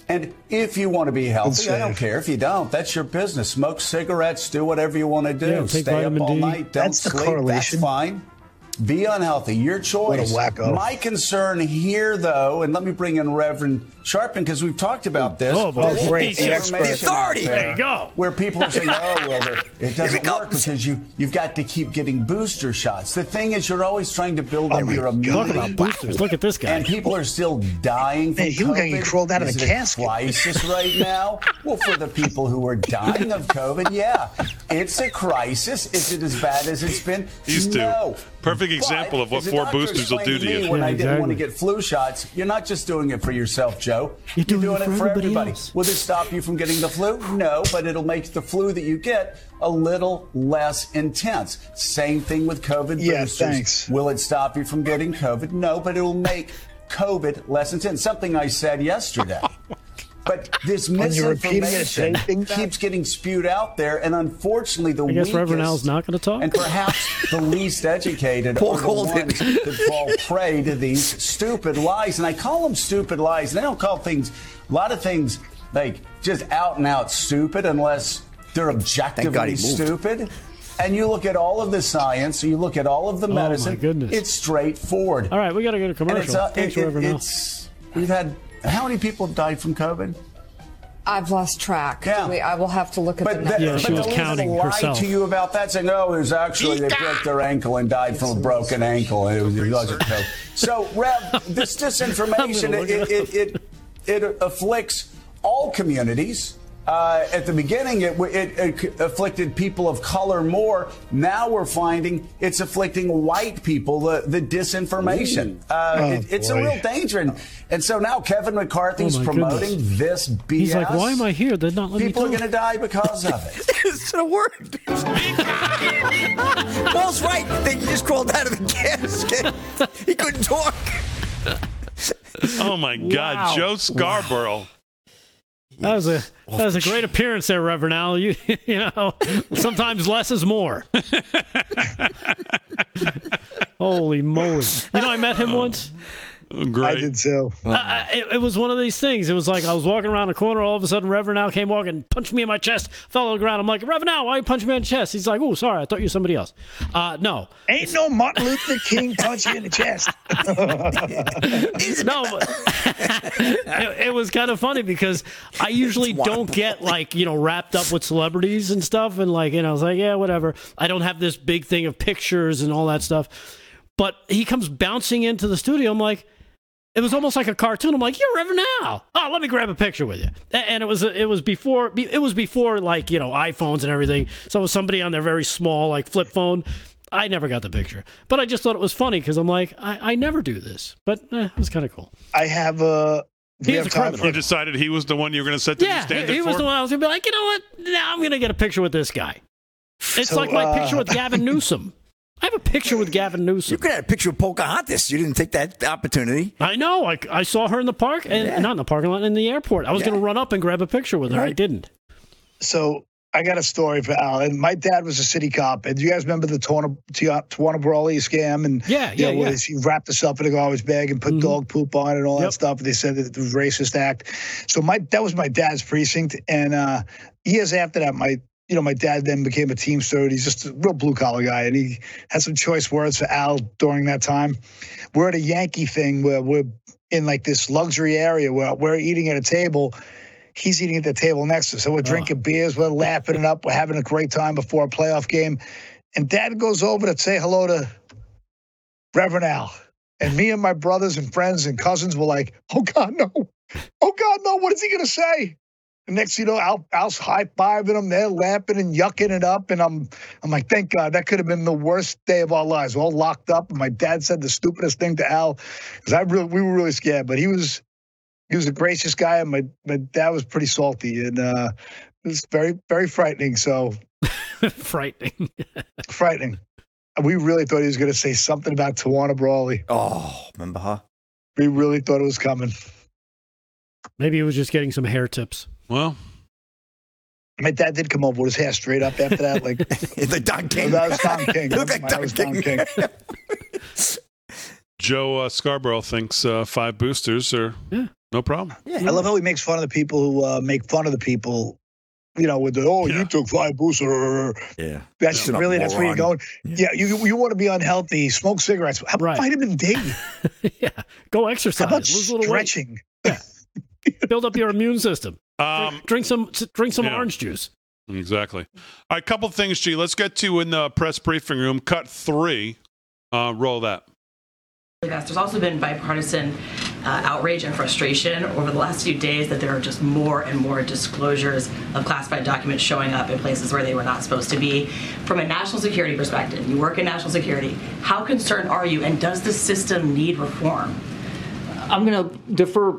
And if you want to be healthy, I don't care if you don't. That's your business. Smoke cigarettes, do whatever you want to do. Yeah, Stay up all D. night, don't That's the sleep. correlation. That's fine. Be unhealthy. Your choice. wacko. My concern here, though, and let me bring in Reverend Sharpton because we've talked about this. Oh, boy. Great. The expert. The authority. there There you go. Where people are saying, (laughs) "Oh, well, it doesn't work because you you've got to keep getting booster shots." The thing is, you're always trying to build Oh up your immunity. Talk about boosters. Look at this guy. And people are still dying from Man, he looked like he COVID. crawled out of Is a it casket. crisis (laughs) right now? well, for the people who are dying of COVID, yeah, it's a crisis. Is it as bad as it's been? These two. No. Perfect example But of what four boosters will do to you. When Yeah, I didn't want to get flu shots, you're not just doing it for yourself, Joe. You're doing it for it for everybody everybody. else. Will this stop you from getting the flu? No, but it'll make the flu that you get a little less intense. Same thing with COVID Yeah, boosters. thanks. Will it stop you from getting COVID? No, but it will make COVID less intense. Something I said yesterday. (laughs) But this misinformation—it misinformation same thing back. keeps getting spewed out there, and unfortunately, the I guess weakest Reverend Al's not going to talk. and perhaps the least educated Paul (laughs) are the called ones that fall prey to these stupid lies. And I call them stupid lies. And I don't call things, a lot of things, like just out and out stupid unless they're objectively stupid. And you look at all of the science, you look at all of the Oh, my medicine, goodness. it's straightforward. All right, we got to go to And commercial. it's, uh, Thanks, it- it- Reverend Al. it's, we've had, how many people have died from COVID? I've lost track. Yeah. We- I will have to look at But, the that, numbers. Yeah, she but was the counting lie herself. to you about that, saying, "Oh, it was actually they broke their ankle and died from a broken ankle." It, was, it wasn't COVID. So, Rev, this (laughs) disinformation it, it, it, it, it afflicts all communities. Uh, at the beginning, it, it, it afflicted people of color more. Now we're finding it's afflicting white people. The, the disinformation. Uh, Oh, it, it's a real danger, and, and so now Kevin McCarthy's Oh, promoting goodness. this BS. He's like, why am I here? They're not letting People are going to die because of it. (laughs) it's a word. (laughs) Paul's right. They just crawled out of the casket. (laughs) He couldn't talk. Oh my God, Wow. Joe Scarborough. That was a that was a great appearance there, Reverend Al. You (laughs) you know, sometimes less is more. (laughs) Holy moly! You know, I met him oh. once. Great. I did too. I, I- it, it was one of these things. It was like I was walking around a corner. All of a sudden, Reverend Al came walking, punched me in my chest, fell on the ground. I'm like, Reverend Al, why you punch me in the chest? He's like, Oh, sorry, I thought you were somebody else. Uh, no, Ain't no Martin Luther King punch you in the chest. (laughs) no, but (laughs) it, it was kind of funny because I usually don't get like you know wrapped up with celebrities and stuff, and like you know, I was like, yeah, whatever. I don't have this big thing of pictures and all that stuff. But he comes bouncing into the studio. I'm like, it was almost like a cartoon. I'm like, you're Reverend Al. Oh, let me grab a picture with you. And it was it was before it was before like you know iPhones and everything. So it was somebody on their very small like flip phone. I never got the picture, but I just thought it was funny because I'm like, I, I never do this, but eh, it was kind of cool. I have a. He is a criminal. You decided he was the one you were going to set the new Yeah, standard he, he was for? the one I was gonna be like, you know what? Now I'm gonna get a picture with this guy. It's So, like my uh, picture with Gavin (laughs) Newsom. I have a picture with Gavin Newsom. You could have a picture of Pocahontas. You didn't take that opportunity. I know. I, I saw her in the park, and not in the parking lot, in the airport. I was Yeah. going to run up and grab a picture with her. I didn't. So I got a story for Al. And my dad was a city cop. And do you guys remember the Tawana Tawana Brawley scam? And Yeah, you yeah, know, where yeah. He wrapped himself in a garbage bag and put dog poop on it and all that stuff. And they said that it was a racist act. So my that was my dad's precinct. And uh, years after that, my you know, my dad then became a Teamster. He's just a real blue collar guy, and he had some choice words for Al during that time. We're at a Yankee thing where we're in like this luxury area where we're eating at a table. He's eating at the table next to us. So we're drinking beers, we're laughing it up, we're having a great time before a playoff game. And dad goes over to say hello to Reverend Al. And me and my brothers and friends and cousins were like, oh God, no. Oh God, no. What is he going to say? And next, you know, Al, Al's high fiving them. They're laughing and yucking it up. And I'm, I'm like, thank God, that could have been the worst day of our lives. We're all locked up. And my dad said the stupidest thing to Al because I really, we were really scared. But he was, he was a gracious guy, and my my dad was pretty salty, and uh, it was very, very frightening. So (laughs) frightening, (laughs) frightening. We really thought he was going to say something about Tawana Brawley. Oh, remember her? We really thought it was coming. Maybe he was just getting some hair tips. Well, My dad did come over with his hair straight up after that, like (laughs) the Don King. That was Don King. (laughs) Look like That was Don King. Joe uh, Scarborough thinks uh, five boosters are no problem. I love how he makes fun of the people who uh, make fun of the people. You know, with the oh, you took five boosters. Yeah, That's You're really that's where you're going. Yeah, you you want to be unhealthy, smoke cigarettes. How about vitamin D? (laughs) Yeah, go exercise. How about lose a little stretching? weight. Build up your immune system. Um, drink some drink some yeah. orange juice. Exactly. All right, couple things, G. Let's get to in the press briefing room. Cut three. Uh, roll that. Yes, There's also been bipartisan uh, outrage and frustration over the last few days that there are just more and more disclosures of classified documents showing up in places where they were not supposed to be. From a national security perspective, you work in national security. How concerned are you, and does the system need reform? I'm going to defer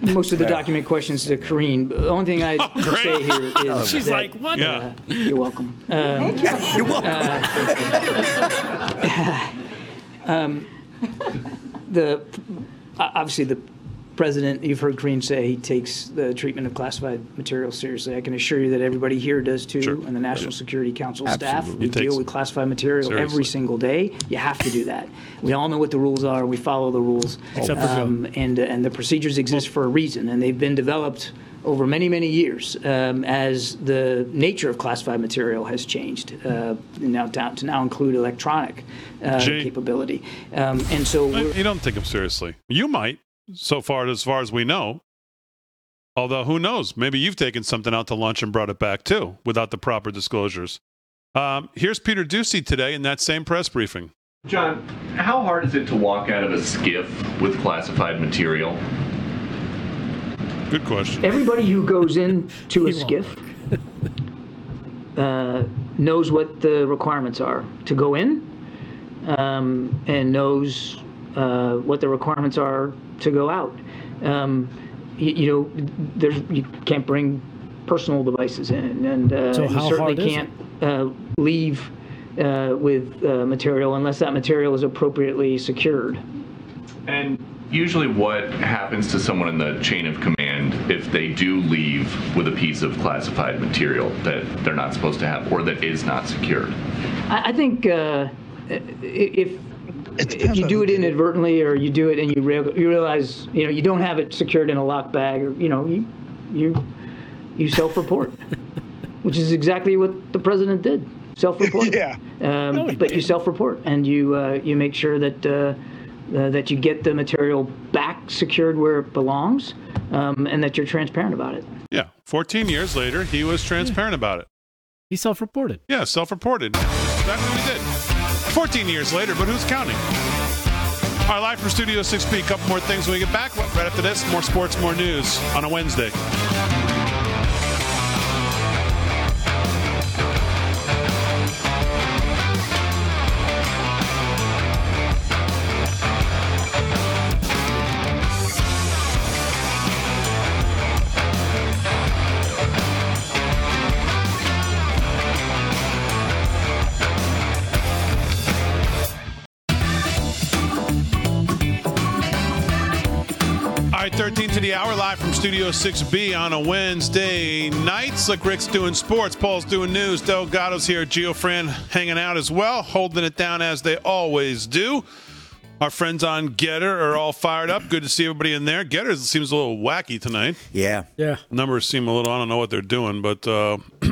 most of the document questions to Karine. The only thing I'd say here is (laughs) She's that, like, what? uh, you're welcome. Um, You're welcome. (laughs) (laughs) um, the obviously the president, you've heard Karine say he takes the treatment of classified materials seriously. I can assure you that everybody here does too, and the National Security Council staff. Absolutely. We takes deal with classified material seriously. every single day. You have to do that. We all know what the rules are. We follow the rules. Except for Joe. um, and and the procedures exist for a reason, and they've been developed over many many years um, as the nature of classified material has changed uh, now down to now include electronic uh, Gee. capability. Um, and so we're, You don't take him seriously. You might, so far as far as we know. Although who knows? Maybe you've taken something out to lunch and brought it back too, without the proper disclosures. Um, here's Peter Doocy today in that same press briefing. John, how hard is it to walk out of a SCIF with classified material? Good question. Everybody who goes into a SCIF (laughs) uh, knows what the requirements are to go in, um, and knows uh, what the requirements are to go out. Um, you, you know, there's you can't bring personal devices in, and uh, So you certainly hard is it? can't uh, leave uh, with uh, material unless that material is appropriately secured. And usually, what happens to someone in the chain of command if they do leave with a piece of classified material that they're not supposed to have or that is not secured? I, I think uh, if if you do it inadvertently or you do it and you, real, you realize you know you don't have it secured in a locked bag or you know you you you self-report, (laughs) which is exactly what the president did. Self-report. (laughs) yeah. Um, but you self-report and you uh, you make sure that. Uh, uh, that you get the material back secured where it belongs, um, and that you're transparent about it. Yeah, 14 years later, he was transparent about it. He self-reported. Yeah, self-reported. That's what he did. 14 years later, but who's counting? All right, live from Studio 6B. A couple more things when we get back. Right after this, more sports, more news on a Wednesday. The hour, live from Studio 6B on a Wednesday night. Slick Rick's doing sports, Paul's doing news, Delgado's here, Geo Fran hanging out as well, holding it down as they always do. Our friends on Gettr are all fired up. Good to see everybody in there. Gettr seems a little wacky tonight. Yeah. Yeah. Numbers seem a little. I don't know what they're doing, but uh, (clears throat)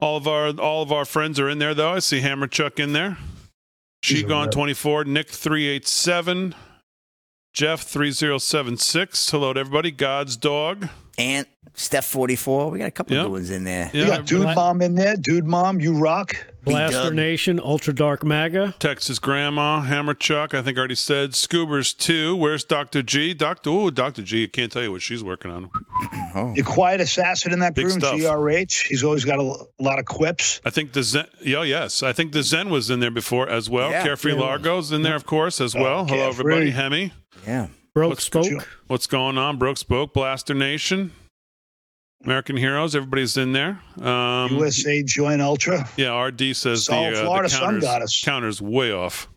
all of our all of our friends are in there. Though I see Hammer Chuck in there. She gone twenty four. Nick three eight seven. Jeff three zero seven six. Hello to everybody. God's dog. Ant, Steph 44. We got a couple Yeah. of good ones in there. You got Dude Mom in there. Dude Mom, you rock. Blaster Nation, Ultra Dark MAGA. Texas Grandma, Hammer Chuck, I think I already said. Scoobers 2. Where's Dr. G? Dr. Ooh, Dr. G, I can't tell you what she's working on. (clears throat) Your quiet assassin in that Big room, stuff. GRH. He's always got a lot of quips. I think the Zen, oh, yes. I think the Zen was in there before as well. Yeah. Carefree Yeah. Largo's in there, of course, as Oh, well. Hello, Carefree. everybody. Hemi. Yeah. Broke what's, Spoke. What's going on? Broke Spoke, Blaster Nation, American Heroes. Everybody's in there. Um, USA Joint Ultra. Yeah, RD says the, Solid uh, Florida the Sun counters, Goddess. counters way off.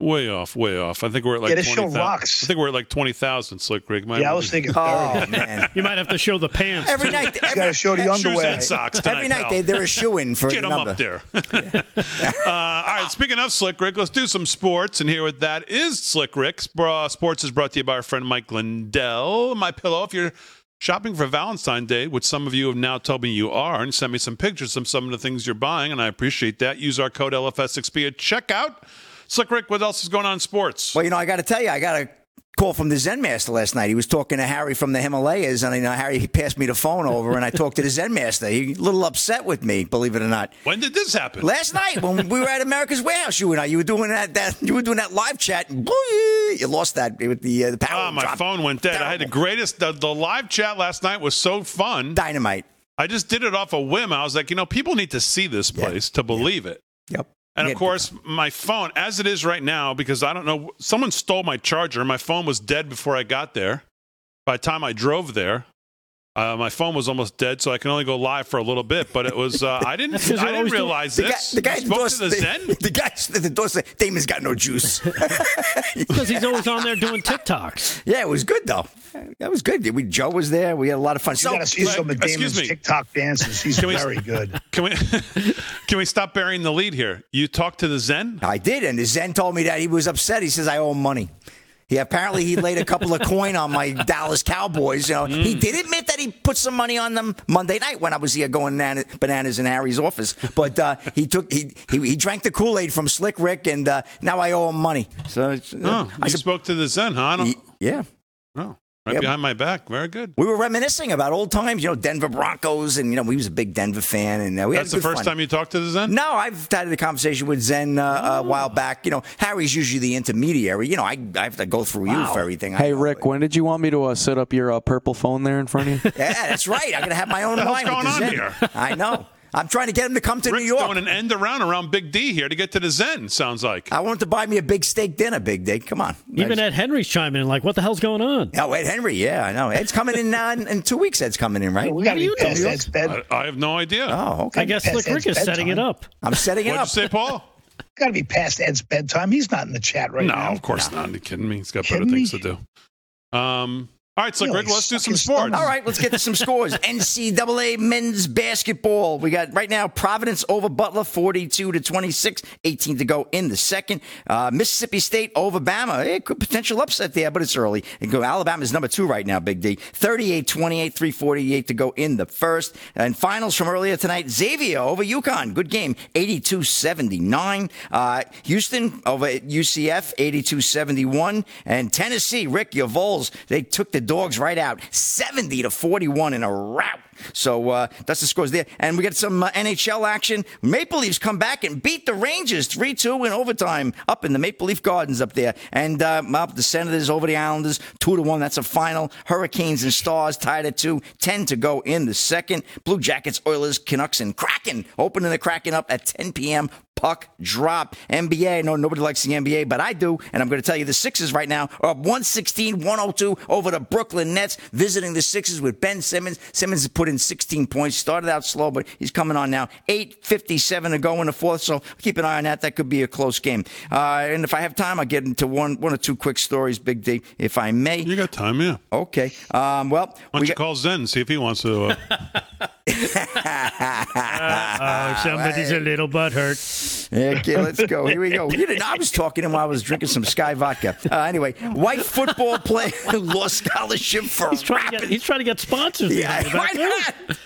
Way off, way off. I think we're at like Yeah, this show 20,000. rocks. I think we're at like 20,000, Slick Rick. Might Yeah, I was to- thinking Oh, man. (laughs) You might have to show the pants. Every night, (laughs) You got to show the underwear. Shoes underwear. and socks tonight, every night they, they're a shoe in for (laughs) Get the them number. up there. uh, all right, speaking of Slick Rick, let's do some sports. And here with that is Slick Rick. Sports is brought to you by our friend Mike Lindell. MyPillow. If you're shopping for Valentine's Day, which some of you have now told me you are, and send me some pictures of some of the things you're buying, and I appreciate that. Use our code LFS6B at checkout. Slick Rick, what else is going on in sports? Well, you know, I got to tell you, I got a call from the Zen Master last night. He was talking to Harry from the Himalayas, and you know, Harry he passed me the phone over, and I talked to the Zen Master. He a little upset with me, believe it or not. When did this happen? Last night when we were at America's Warehouse, you and I, you were doing that, that you were doing that live chat, and you lost that with the uh, the power. Oh, my drop. phone went dead. I had the greatest. The, the live chat last night was so fun. Dynamite. I just did it off a whim. I was like, you know, people need to see this place to believe it. Yep. And of course, my phone, as it is right now, because I don't know, someone stole my charger. My phone was dead before I got there. By the time I drove there, uh, my phone was almost dead, so I can only go live for a little bit. But it was, uh, I didn't (laughs) I didn't always do- realize The guy, this. the guy You at the spoke door, to the the, Zen. (laughs) the guy at the door said, Damon's got no juice. (laughs) Because he's always on there doing TikToks. yeah, it was good, though. That was good. We, Joe was there. We had a lot of fun. You So, got to see some of excuse Damon's me. TikTok dances. He's Can we- very good. Can we, can we stop burying the lead here? You talked to the Zen? I did, and the Zen told me that he was upset. He says I owe him money. He apparently he laid a couple of coin on my Dallas Cowboys. You know, he Mm. did admit that he put some money on them Monday night when I was here going bananas, bananas in Harry's office. But uh, he took he, he he drank the Kool Aid from Slick Rick, and uh, now I owe him money. So it's, Oh, I spoke to the Zen, huh? Yeah. oh, right Yeah. behind my back. Very good. We were reminiscing about old times, you know, Denver Broncos, and you know, we was a big Denver fan, and uh, we That's had the first fun. time you talked to the Zen? No, I've had a conversation with Zen uh, a while back. You know, Harry's usually the intermediary. You know, I, I have to go through you for everything. I Hey, know. Rick, when did you want me to uh, set up your uh, purple phone there in front of you? (laughs) Yeah, that's right. I'm gonna have my own What the line with going the on Zen. here? I know. I'm trying to get him to come to Rick's New York. doing an end around around Big D here to get to the Zen, sounds like. I want him to buy me a big steak dinner, Big Dick. Come on. Even Ed Henry's chiming in, like, what the hell's going on? Oh, Ed Henry. Yeah, I know. Ed's coming in uh, in, in two weeks. Ed's coming in, right? We got to be past know? Ed's bed. I, I have no idea. Oh, okay. I guess Past Slick Rick Ed's is setting it up. I'm setting it What'd you up. say, Paul? (laughs) Got to be past Ed's bedtime. He's not in the chat right no, now. No, of course not. Are you kidding me? He's got better things me? to do. Um, all right, Slick Really Rick, let's do some his sports. thumb. All right, let's get to some scores. (laughs) NCAA men's basketball. We got right now Providence over Butler, 42 to 26, 18 to go in the second. Uh, Mississippi State over Bama. Eh, could potential upset there, but it's early. And go Alabama's number two right now, Big D. 38 28, 348 to go in the first. And finals from earlier tonight Xavier over UConn. Good game, 82 79. Uh, Houston over UCF, 82 71. And Tennessee, Rick, your Vols, they took the dogs right out, 70 to 41 in a rout. So uh, that's the scores there. And we got some uh, NHL action. Maple Leafs come back and beat the Rangers 3 2 in overtime up in the Maple Leaf Gardens up there. And uh, up the Senators over the Islanders 2 to 1. That's a final. Hurricanes and Stars tied at 2. 10 to go in the second. Blue Jackets, Oilers, Canucks, and Kraken opening the Kraken up at 10 p.m. puck drop. NBA, no, nobody likes the NBA, but I do. And I'm going to tell you the Sixers right now are up 116 102 over the Brooklyn Nets, visiting the Sixers with Ben Simmons. Simmons has put in 16 points, started out slow, but he's coming on now. 8.57 to go in the fourth, so keep an eye on that. That could be a close game. Uh, and if I have time, I'll get into one, one or two quick stories, Big D, if I may. You got time, yeah. Okay. Um, well, Why don't we you call Zen and see if he wants to? Uh, (laughs) (laughs) Oh, somebody's a little butt hurt. Okay, let's go. Here we go. You didn't, I was talking to him while I was drinking some Skyy vodka. Uh, anyway, white football player (laughs) lost scholarship for He's trying, to get, he's trying to get sponsors. Yeah, behind the back why not?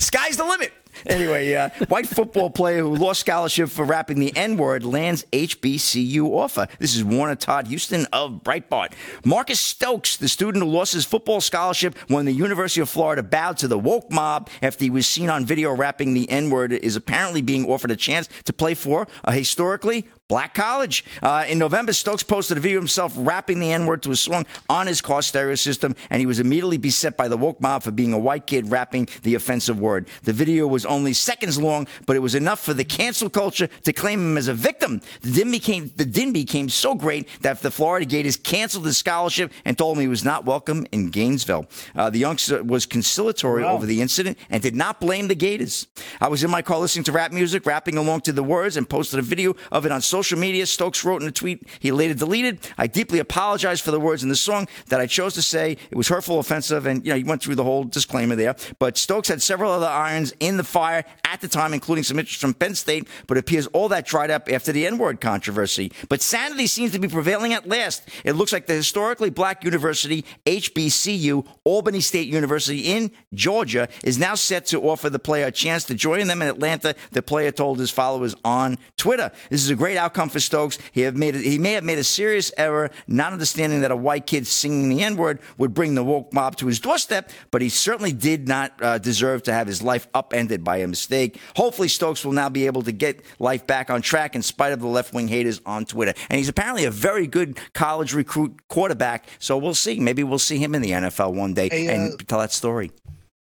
Sky's the limit. Anyway, uh, white football player who lost scholarship for rapping the N word lands HBCU offer. This is Warner Todd Huston of Breitbart. Marcus Stokes, the student who lost his football scholarship when the University of Florida bowed to the woke mob after he was seen on video rapping the N word, is apparently being offered a chance to play for a historically Black College. Uh, in November, Stokes posted a video of himself rapping the N word to a song on his car stereo system, and he was immediately beset by the woke mob for being a white kid rapping the offensive word. The video was only seconds long, but it was enough for the cancel culture to claim him as a victim. The din became, the din became so great that the Florida Gators canceled his scholarship and told him he was not welcome in Gainesville. Uh, the youngster was conciliatory over the incident and did not blame the Gators. I was in my car listening to rap music, rapping along to the words, and posted a video of it on social media. Stokes wrote in a tweet he later deleted. I deeply apologize for the words in the song that I chose to say. It was hurtful, offensive, and you know he went through the whole disclaimer there. But Stokes had several other irons in the fire at the time, including some interest from Penn State. But it appears all that dried up after the N-word controversy. But sanity seems to be prevailing at last. It looks like the historically black university HBCU, Albany State University in Georgia, is now set to offer the player a chance to join them in Atlanta. The player told his followers on Twitter. This is a great outcome for Stokes. He have made he may have made a serious error, not understanding that a white kid singing the N word would bring the woke mob to his doorstep. But he certainly did not uh, deserve to have his life upended by a mistake. Hopefully, Stokes will now be able to get life back on track in spite of the left wing haters on Twitter. And he's apparently a very good college recruit quarterback. So we'll see. Maybe we'll see him in the NFL one day Hey, uh, and tell that story.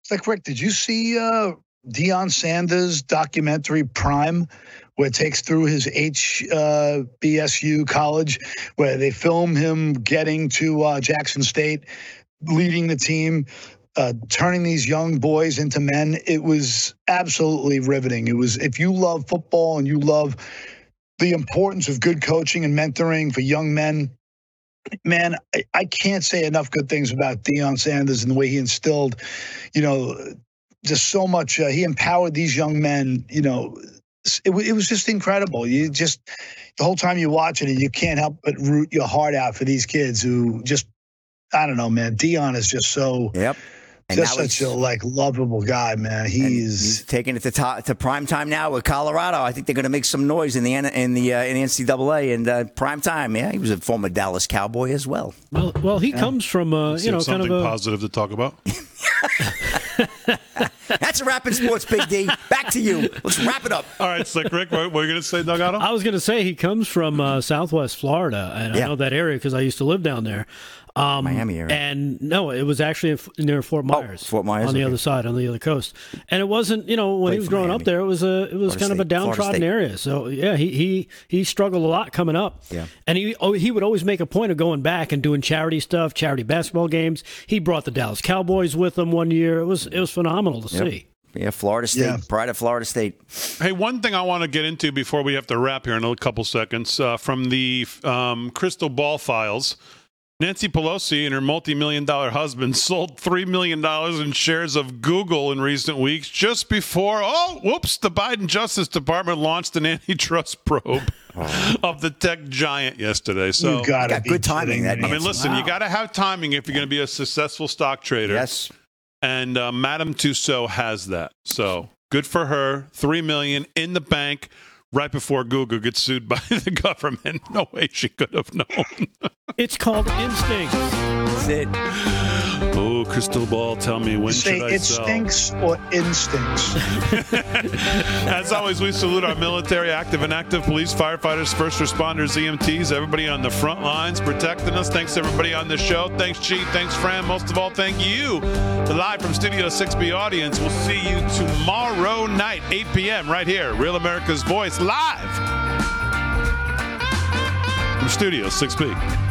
It's like Rick, did you see uh Deion Sanders documentary Prime, where it takes through his HBCU college, where they film him getting to uh, Jackson State, leading the team, uh, turning these young boys into men. It was absolutely riveting. It was if you love football and you love the importance of good coaching and mentoring for young men. Man, I, I can't say enough good things about Deion Sanders and the way he instilled, you know, just so much. Uh, he empowered these young men. You know, it, it was just incredible. You just the whole time you watch it, and you can't help but root your heart out for these kids who just. I don't know, man. Deion is just so. Yep. And just such a like lovable guy, man. He's, He's taking it to top, to prime time now with Colorado. I think they're going to make some noise in the in the uh, in the NCAA and uh, prime time. Yeah, he was a former Dallas Cowboy as well. Well, well, he comes from uh, you know kind of a positive to talk about. (laughs) (laughs) (laughs) That's a wrap in sports, Big D. Back to you. Let's wrap it up. All right, Slick Rick, what were you going to say, Dugado? I was going to say he comes from uh, Southwest Florida, and I know that area because I used to live down there. Um, Miami area. And no, it was actually in, near Fort Myers. Fort Myers, on the okay. other side, on the other coast. And it wasn't, you know, when Played he was growing Miami. up there, it was a, it was Florida kind of a downtrodden area. So yeah, he he he struggled a lot coming up. Yeah. And he oh, he would always make a point of going back and doing charity stuff, charity basketball games. He brought the Dallas Cowboys with him one year. It was it was phenomenal to Yep. see. Yeah, Florida State, Yeah. pride of Florida State. Hey, one thing I want to get into before we have to wrap here in a couple seconds uh, from the um, Crystal Ball files. Nancy Pelosi and her multi-million dollar husband sold three million dollars in shares of Google in recent weeks, just before oh, whoops, the Biden Justice Department launched an antitrust (laughs) probe of the tech giant yesterday. So you gotta got good timing, that me. I mean, Nancy. listen, you got to have timing if you're going to be a successful stock trader. Yes. and uh, Madame Tussaud has that. So good for her. 3 million in the bank right before Google gets sued by (laughs) the government. No way she could have known. It's called instinct. That's it. Oh, crystal ball, tell me when Say should I it sell? stinks or instincts. (laughs) As always, we salute our military, active and active police, firefighters, first responders, EMTs, everybody on the front lines protecting us. Thanks everybody on the show. Thanks Chief. Thanks Fran. Most of all, thank you, the live from Studio 6B audience. We'll see you tomorrow night, 8 p.m. right here, Real America's Voice live from studio 6B.